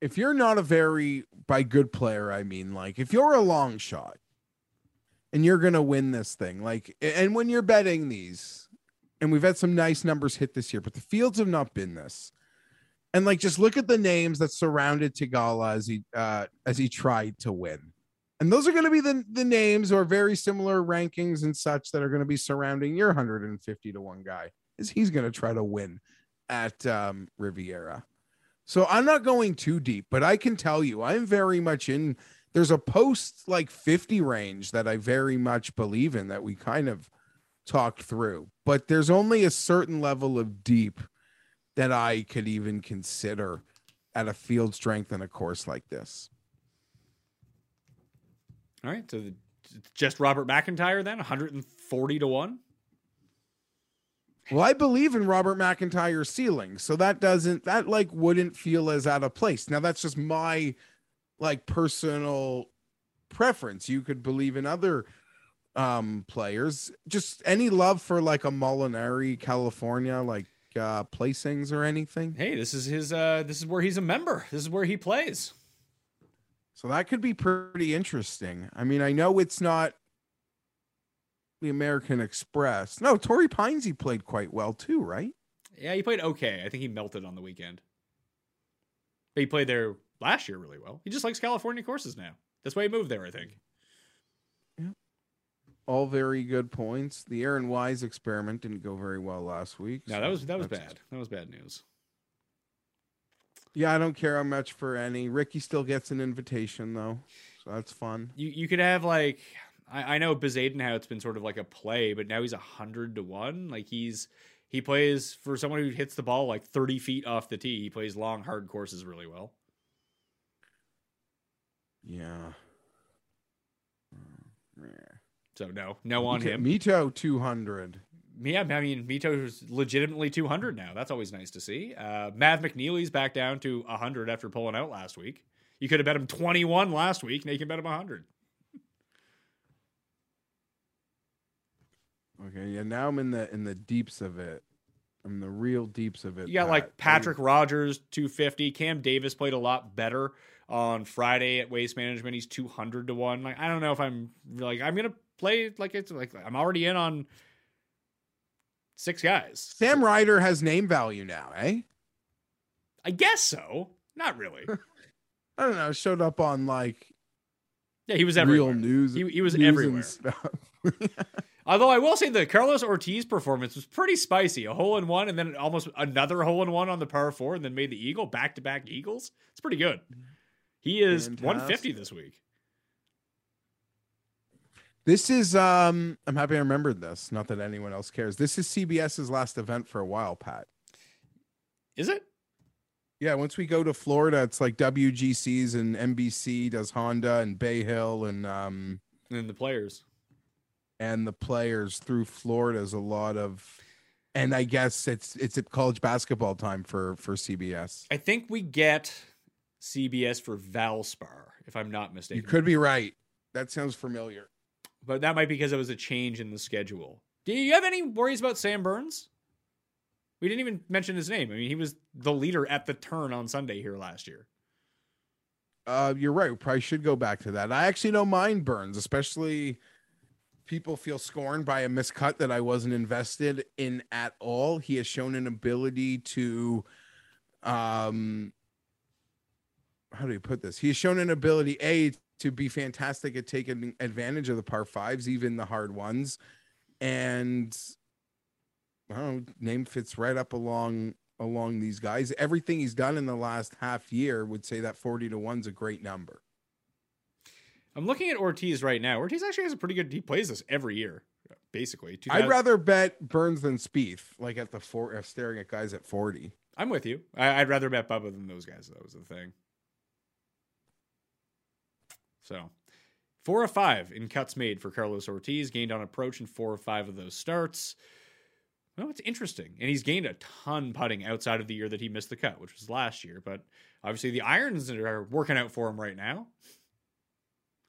Speaker 2: If you're not a very by good player, I mean, like if you're a long shot and you're gonna win this thing, like, and when you're betting these, and we've had some nice numbers hit this year, but the fields have not been this. And like, just look at the names that surrounded Theegala as he uh, as he tried to win and those are going to be the, the names or very similar rankings and such that are going to be surrounding your 150 to 1 guy is he's going to try to win at um, riviera so i'm not going too deep but i can tell you i'm very much in there's a post like 50 range that i very much believe in that we kind of talked through but there's only a certain level of deep that i could even consider at a field strength in a course like this
Speaker 1: all right, so the, just Robert MacIntyre then, 140 to 1.
Speaker 2: Well, I believe in Robert MacIntyre's ceiling, so that doesn't that like wouldn't feel as out of place. Now that's just my like personal preference. You could believe in other um players. Just any love for like a Molinari, California, like uh placings or anything.
Speaker 1: Hey, this is his uh this is where he's a member. This is where he plays.
Speaker 2: So that could be pretty interesting. I mean, I know it's not the American Express. No, Torrey Pines played quite well too, right?
Speaker 1: Yeah, he played okay. I think he melted on the weekend. But he played there last year really well. He just likes California courses now. That's why he moved there, I think.
Speaker 2: Yeah. all very good points. The Aaron Wise experiment didn't go very well last week.
Speaker 1: No,
Speaker 2: so
Speaker 1: that was that was bad. That was bad news.
Speaker 2: Yeah, I don't care how much for any. Ricky still gets an invitation though, so that's fun.
Speaker 1: You you could have like I, I know Bezuidenhout it's been sort of like a play, but now he's a hundred to one. Like he's he plays for someone who hits the ball like thirty feet off the tee. He plays long, hard courses really well.
Speaker 2: Yeah.
Speaker 1: So no, no on him.
Speaker 2: Mito two hundred.
Speaker 1: Yeah, I mean, Mito's legitimately 200 now. That's always nice to see. Uh, Mav McNealy's back down to 100 after pulling out last week. You could have bet him 21 last week, now you can bet him 100.
Speaker 2: Okay, yeah. Now I'm in the in the deeps of it. I'm in the real deeps of it.
Speaker 1: You got
Speaker 2: Pat.
Speaker 1: like Patrick Rodgers, 250. Cam Davis played a lot better on Friday at Waste Management. He's 200 to 1. Like, I don't know if I'm like, I'm going to play like it's like I'm already in on six guys.
Speaker 2: Sam Ryder has name value now, eh?
Speaker 1: I guess so. Not really.
Speaker 2: I don't know. Showed up on like
Speaker 1: Yeah, he was everywhere.
Speaker 2: real news.
Speaker 1: He, he was
Speaker 2: news
Speaker 1: everywhere.
Speaker 2: stuff.
Speaker 1: Although I will say the Carlos Ortiz performance was pretty spicy. A hole in one and then almost another hole in one on the par four and then made the eagle back to back eagles. It's pretty good. He is
Speaker 2: Fantastic.
Speaker 1: 150 this week.
Speaker 2: This is um I'm happy I remembered this. Not that anyone else cares. This is CBS's last event for a while, Pat.
Speaker 1: Is it?
Speaker 2: Yeah, once we go to Florida, it's like WGCs and NBC does Honda and Bay Hill and um
Speaker 1: And the players.
Speaker 2: And the players through Florida is a lot of and I guess it's it's at college basketball time for for CBS.
Speaker 1: I think we get CBS for Valspar, if I'm not mistaken.
Speaker 2: You could be right. That sounds familiar.
Speaker 1: but that might be because it was a change in the schedule. Do you have any worries about Sam Burns? We didn't even mention his name. I mean, he was the leader at the turn on Sunday here last year.
Speaker 2: Uh, you're right. We probably should go back to that. I actually don't mind Burns, especially people feel scorned by a miscut that I wasn't invested in at all. He has shown an ability to, um, how do you put this? He has shown an ability a to be fantastic at taking advantage of the par fives, even the hard ones, and I don't know, name fits right up along along these guys. Everything he's done in the last half year would say that 40 to 1's a great number.
Speaker 1: I'm looking at Ortiz right now. Ortiz actually has a pretty good. He plays this every year, basically.
Speaker 2: I'd rather bet Burns than Spieth, like at the four, uh, staring at guys at 40.
Speaker 1: I'm with you. I, I'd rather bet Bubba than those guys. That was the thing. So, four of five in cuts made for Carlos Ortiz. Gained on approach in four or five of those starts. Well, it's interesting, and he's gained a ton putting outside of the year that he missed the cut, which was last year. But obviously, the irons are working out for him right now.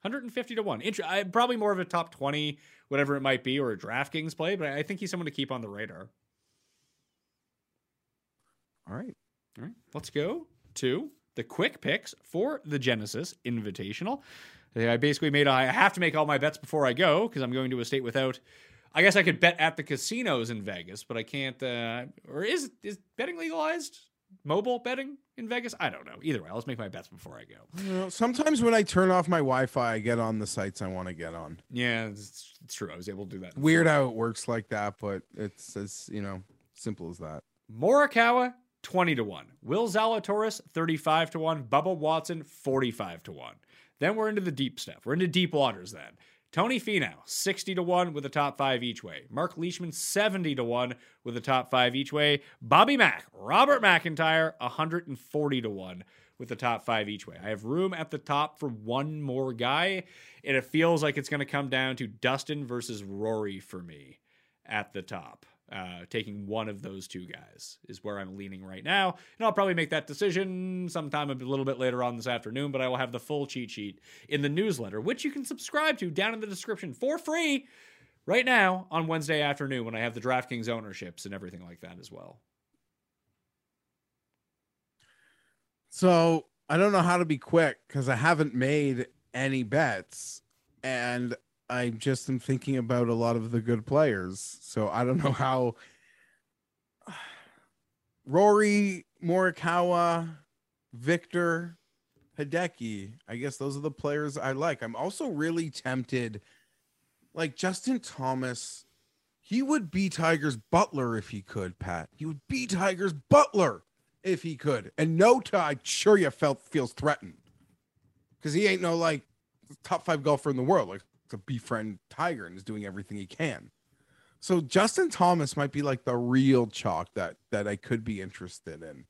Speaker 1: 150 to one. Int- I, probably more of a top 20, whatever it might be, or a DraftKings play. But I think he's someone to keep on the radar.
Speaker 2: All right.
Speaker 1: All right, let's go to the quick picks for the Genesis Invitational. I basically made I have to make all my bets before I go because I'm going to a state without. I guess I could bet at the casinos in Vegas, but I can't. Uh, or is is betting legalized? Mobile betting in Vegas? I don't know. Either way, let's make my bets before I go.
Speaker 2: You know, sometimes when I turn off my Wi-Fi, I get on the sites I want to get on.
Speaker 1: Yeah, it's, it's true. I was able to do that.
Speaker 2: Weird how it works like that, but it's as you know, simple as that.
Speaker 1: Morikawa, 20 to 1. Will Zalatoris, 35 to 1. Bubba Watson, 45 to 1. Then we're into the deep stuff. We're into deep waters then. Tony Finau, 60 to 1 with a top five each way. Mark Leishman, 70 to 1 with a top five each way. Bobby Mack, Robert MacIntyre, 140 to 1 with the top five each way. I have room at the top for one more guy, and it feels like it's going to come down to Dustin versus Rory for me at the top. Uh, taking one of those two guys is where I'm leaning right now. And I'll probably make that decision sometime a little bit later on this afternoon, but I will have the full cheat sheet in the newsletter, which you can subscribe to down in the description for free right now on Wednesday afternoon when I have the DraftKings ownerships and everything like that as well.
Speaker 2: So I don't know how to be quick because I haven't made any bets, and I just am thinking about a lot of the good players. So I don't know how. Rory Morikawa, Viktor, Hideki. I guess those are the players I like. I'm also really tempted like Justin Thomas, he would be Tiger's butler if he could, Pat. He would be Tiger's butler if he could. And no Ty, sure you felt feels threatened. Because he ain't no like top five golfer in the world, like to befriend Tiger and is doing everything he can. So Justin Thomas might be like the real chalk that that I could be interested in.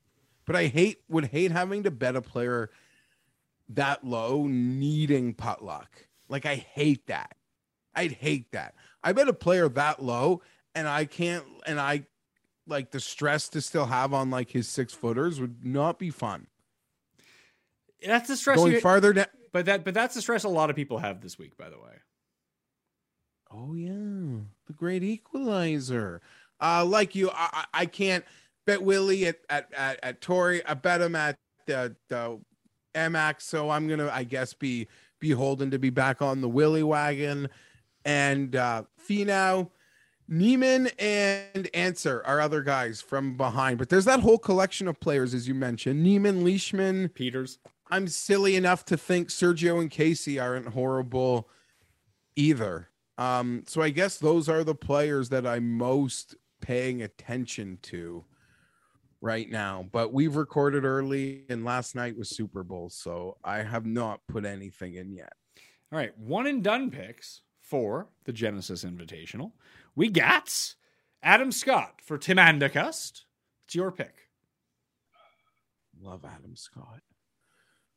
Speaker 2: But I hate would hate having to bet a player that low needing putt luck. Like I hate that. I'd hate that. I bet a player that low and I can't and I like the stress to still have on like his six footers would not be fun.
Speaker 1: That's the stress.
Speaker 2: Going farther down.
Speaker 1: But that but that's the stress a lot of people have this week. By the way,
Speaker 2: Oh yeah, the great equalizer. Uh, like you, I, I can't bet Willie at at at, at Torrey. I bet him at the the AmEx. So I'm gonna, I guess, be beholden to be back on the Willie wagon. And uh Finau, Niemann, and Ancer are other guys from behind. But there's that whole collection of players, as you mentioned. Niemann, Leishman.
Speaker 1: Pieters.
Speaker 2: I'm silly enough to think Sergio and Casey aren't horrible either. Um, so I guess those are the players that I'm most paying attention to right now. But we've recorded early, and last night was Super Bowl, so I have not put anything in yet.
Speaker 1: All right, one and done picks for the Genesis Invitational. We got Adam Scott for Tim Andacust. It's your pick.
Speaker 2: Love Adam Scott.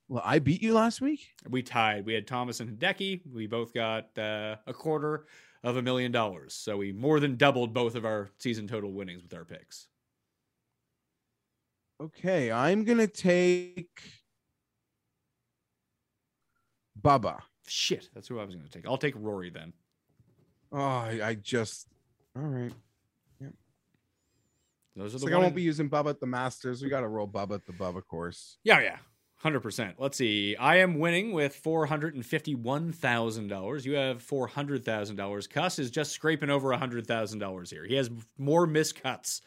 Speaker 2: Well, I beat you last week.
Speaker 1: We tied. We had Thomas and Hideki. We both got uh, a quarter of a million dollars. So we more than doubled both of our season total winnings with our picks.
Speaker 2: Okay, I'm gonna take Bubba.
Speaker 1: Shit, that's who I was going to take. I'll take Rory then.
Speaker 2: Oh, I, I just all right.
Speaker 1: Those are
Speaker 2: It's
Speaker 1: the
Speaker 2: like I won't be using Bubba at the Masters. We got to roll Bubba at the Bubba course.
Speaker 1: Yeah, yeah. 100%. Let's see. I am winning with $451,000. You have $400,000. Cuss is just scraping over $100,000 here. He has more miscuts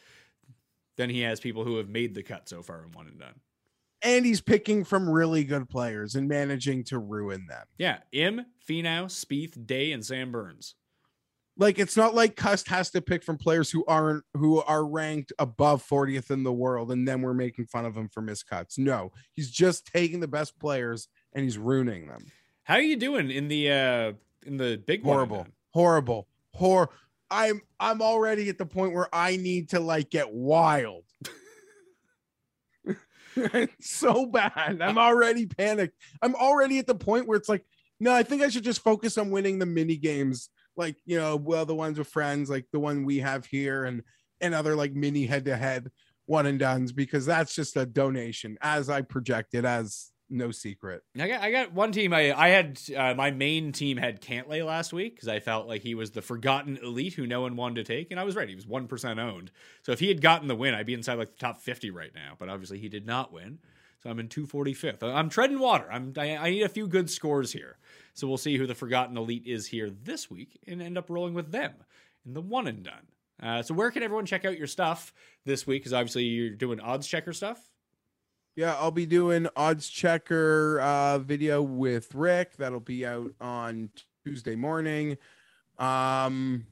Speaker 1: than he has people who have made the cut so far in one and done.
Speaker 2: And he's picking from really good players and managing to ruin them.
Speaker 1: Yeah, Im, Finau, Spieth, Day, and Sam Burns.
Speaker 2: Like it's not like Cust has to pick from players who aren't who are ranked above 40th in the world, and then we're making fun of him for miscuts. No, he's just taking the best players and he's ruining them.
Speaker 1: How are you doing in the uh in the big one
Speaker 2: Horrible,
Speaker 1: done?
Speaker 2: horrible, hor. I'm I'm already at the point where I need to like get wild. it's so bad. I'm already panicked. I'm already at the point where it's like, no, I think I should just focus on winning the mini games, like you know, well, the ones with friends, like the one we have here, and and other like mini head to head one and dones, because that's just a donation, as I projected, as no secret.
Speaker 1: I got I got one team. I I had uh, my main team had Cantlay last week because I felt like he was the forgotten elite who no one wanted to take, and I was right. He was one percent owned. So if he had gotten the win, I'd be inside like the top fifty right now. But obviously he did not win. So I'm in two forty fifth. I'm treading water. I'm I, I need a few good scores here. So we'll see who the forgotten elite is here this week and end up rolling with them in the one and done. Uh, so where can everyone check out your stuff this week? Because obviously you're doing odds checker stuff.
Speaker 2: Yeah, I'll be doing odds checker uh, video with Rick. That'll be out on Tuesday morning. Um,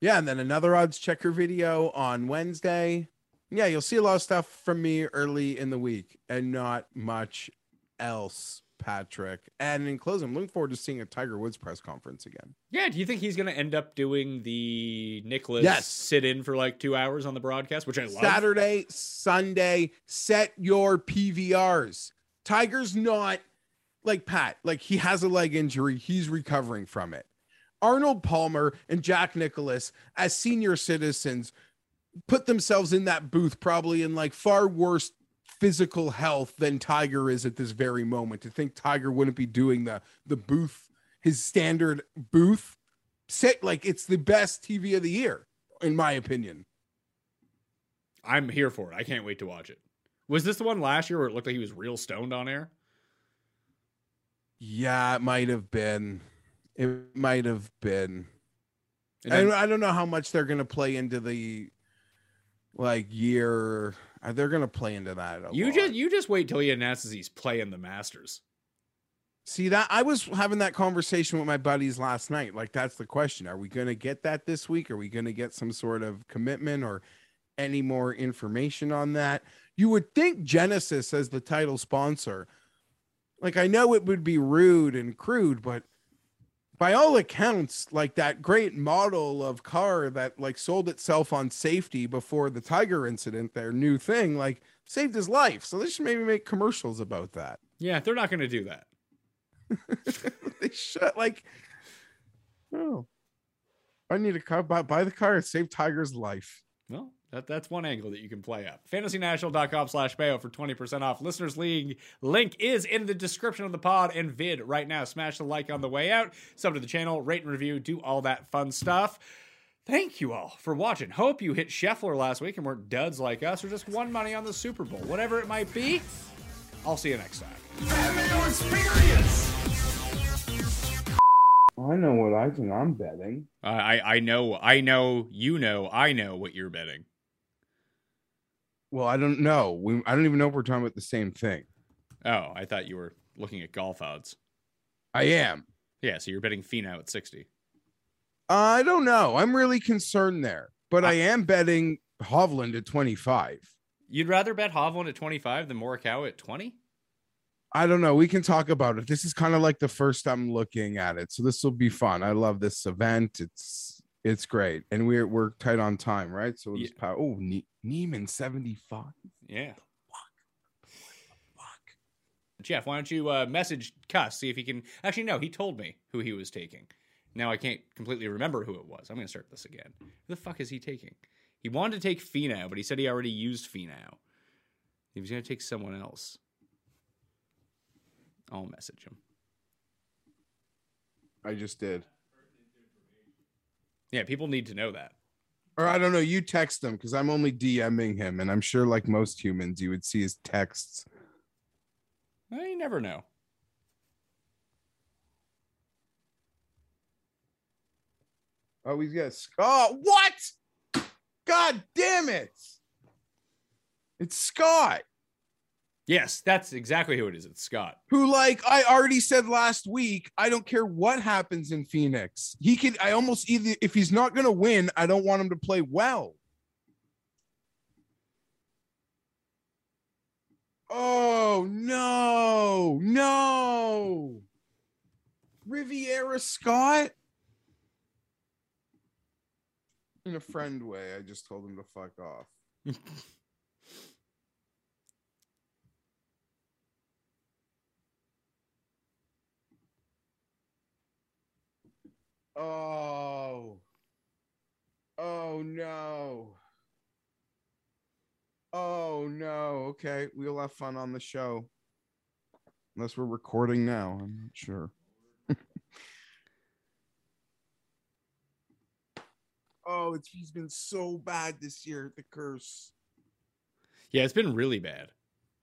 Speaker 2: yeah, and then another odds checker video on Wednesday. Yeah, you'll see a lot of stuff from me early in the week and not much else, Patrick. And in closing, I'm looking forward to seeing a Tiger Woods press conference again.
Speaker 1: Yeah, do you think he's going to end up doing the Nicklaus
Speaker 2: Yes.
Speaker 1: sit in for like two hours on the broadcast, which I love?
Speaker 2: Saturday, Sunday, set your PVRs. Tiger's not like Pat, like he has a leg injury, he's recovering from it. Arnold Palmer and Jack Nicklaus, as senior citizens, put themselves in that booth probably in like far worse physical health than Tiger is at this very moment. To think Tiger wouldn't be doing the the booth, his standard booth, set like it's the best TV of the year, in my opinion.
Speaker 1: I'm here for it. I can't wait to watch it. Was this the one last year where it looked like he was real stoned on air?
Speaker 2: Yeah, it might have been. It might have been.
Speaker 1: And
Speaker 2: I, I don't know how much they're going to play into the like year. uh, They're to play into that.
Speaker 1: You
Speaker 2: lot.
Speaker 1: just you just wait till he announces he's playing the Masters.
Speaker 2: See that I was having that conversation with my buddies last night. Like that's the question. Are we to get that this week? Are we to get some sort of commitment or any more information on that? You would think Genesis as the title sponsor. Like I know it would be rude and crude, but by all accounts, like that great model of car that like sold itself on safety before the Tiger incident, their new thing, like saved his life. So they should maybe make commercials about that.
Speaker 1: Yeah, they're not going to do that.
Speaker 2: they should like oh i need a car buy, buy the car and save tiger's life
Speaker 1: Well, that, that's one angle that you can play up. FantasyNational.com slash Bayo for 20% off. Listeners League link is in the description of the pod and vid right now. Smash the like on the way out. Sub to the channel, rate and review, do all that fun stuff. Thank you all for watching. Hope you hit Scheffler last week and weren't duds like us or just won money on the Super Bowl. Whatever it might be, I'll see you next time.
Speaker 2: i know what i think i'm betting
Speaker 1: I, I I know, I know, you know, I know what you're betting.
Speaker 2: Well i don't know we, i don't even know if we're talking about the same thing
Speaker 1: Oh, I thought you were looking at golf odds.
Speaker 2: i am
Speaker 1: Yeah, so you're betting Finau at 60.
Speaker 2: i don't know i'm really concerned there but i am betting hovland at 25
Speaker 1: You'd rather bet Hovland at 25 than Morikawa at 20?
Speaker 2: I don't know. We can talk about it. This is kind of like the first I'm looking at it, so this will be fun. I love this event. It's it's great, and we're we're tight on time, right? So we'll just power. Oh, ne- Niemann seventy five.
Speaker 1: Yeah. Jeff, why don't you uh, message Cuss, see if he can. Actually, no, he told me who he was taking. Now I can't completely remember who it was. I'm going to start this again. Who the fuck is he taking? He wanted to take Finau, but he said he already used Finau. He was going to take someone else. I'll message him.
Speaker 2: I just did.
Speaker 1: Yeah, people need to know that.
Speaker 2: Or I don't know. You text them because I'm only DMing him, and I'm sure, like most humans, you would see his texts.
Speaker 1: Well, you never know.
Speaker 2: Oh, he's got Scott. Oh, what? God damn it! It's Scott.
Speaker 1: Yes, that's exactly who it is. It's Scott.
Speaker 2: who like I already said last week, I don't care what happens in Phoenix. He could I almost either if he's not going to win, I don't want him to play well. Oh, no. No. Riviera Scott in a friend way. I just told him to fuck off. Oh. Oh no. Oh no. Okay, we'll have fun on the show. Unless we're recording now, I'm not sure. oh, it's he's been so bad this year, the curse.
Speaker 1: Yeah, it's been really bad.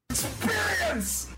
Speaker 3: Experience!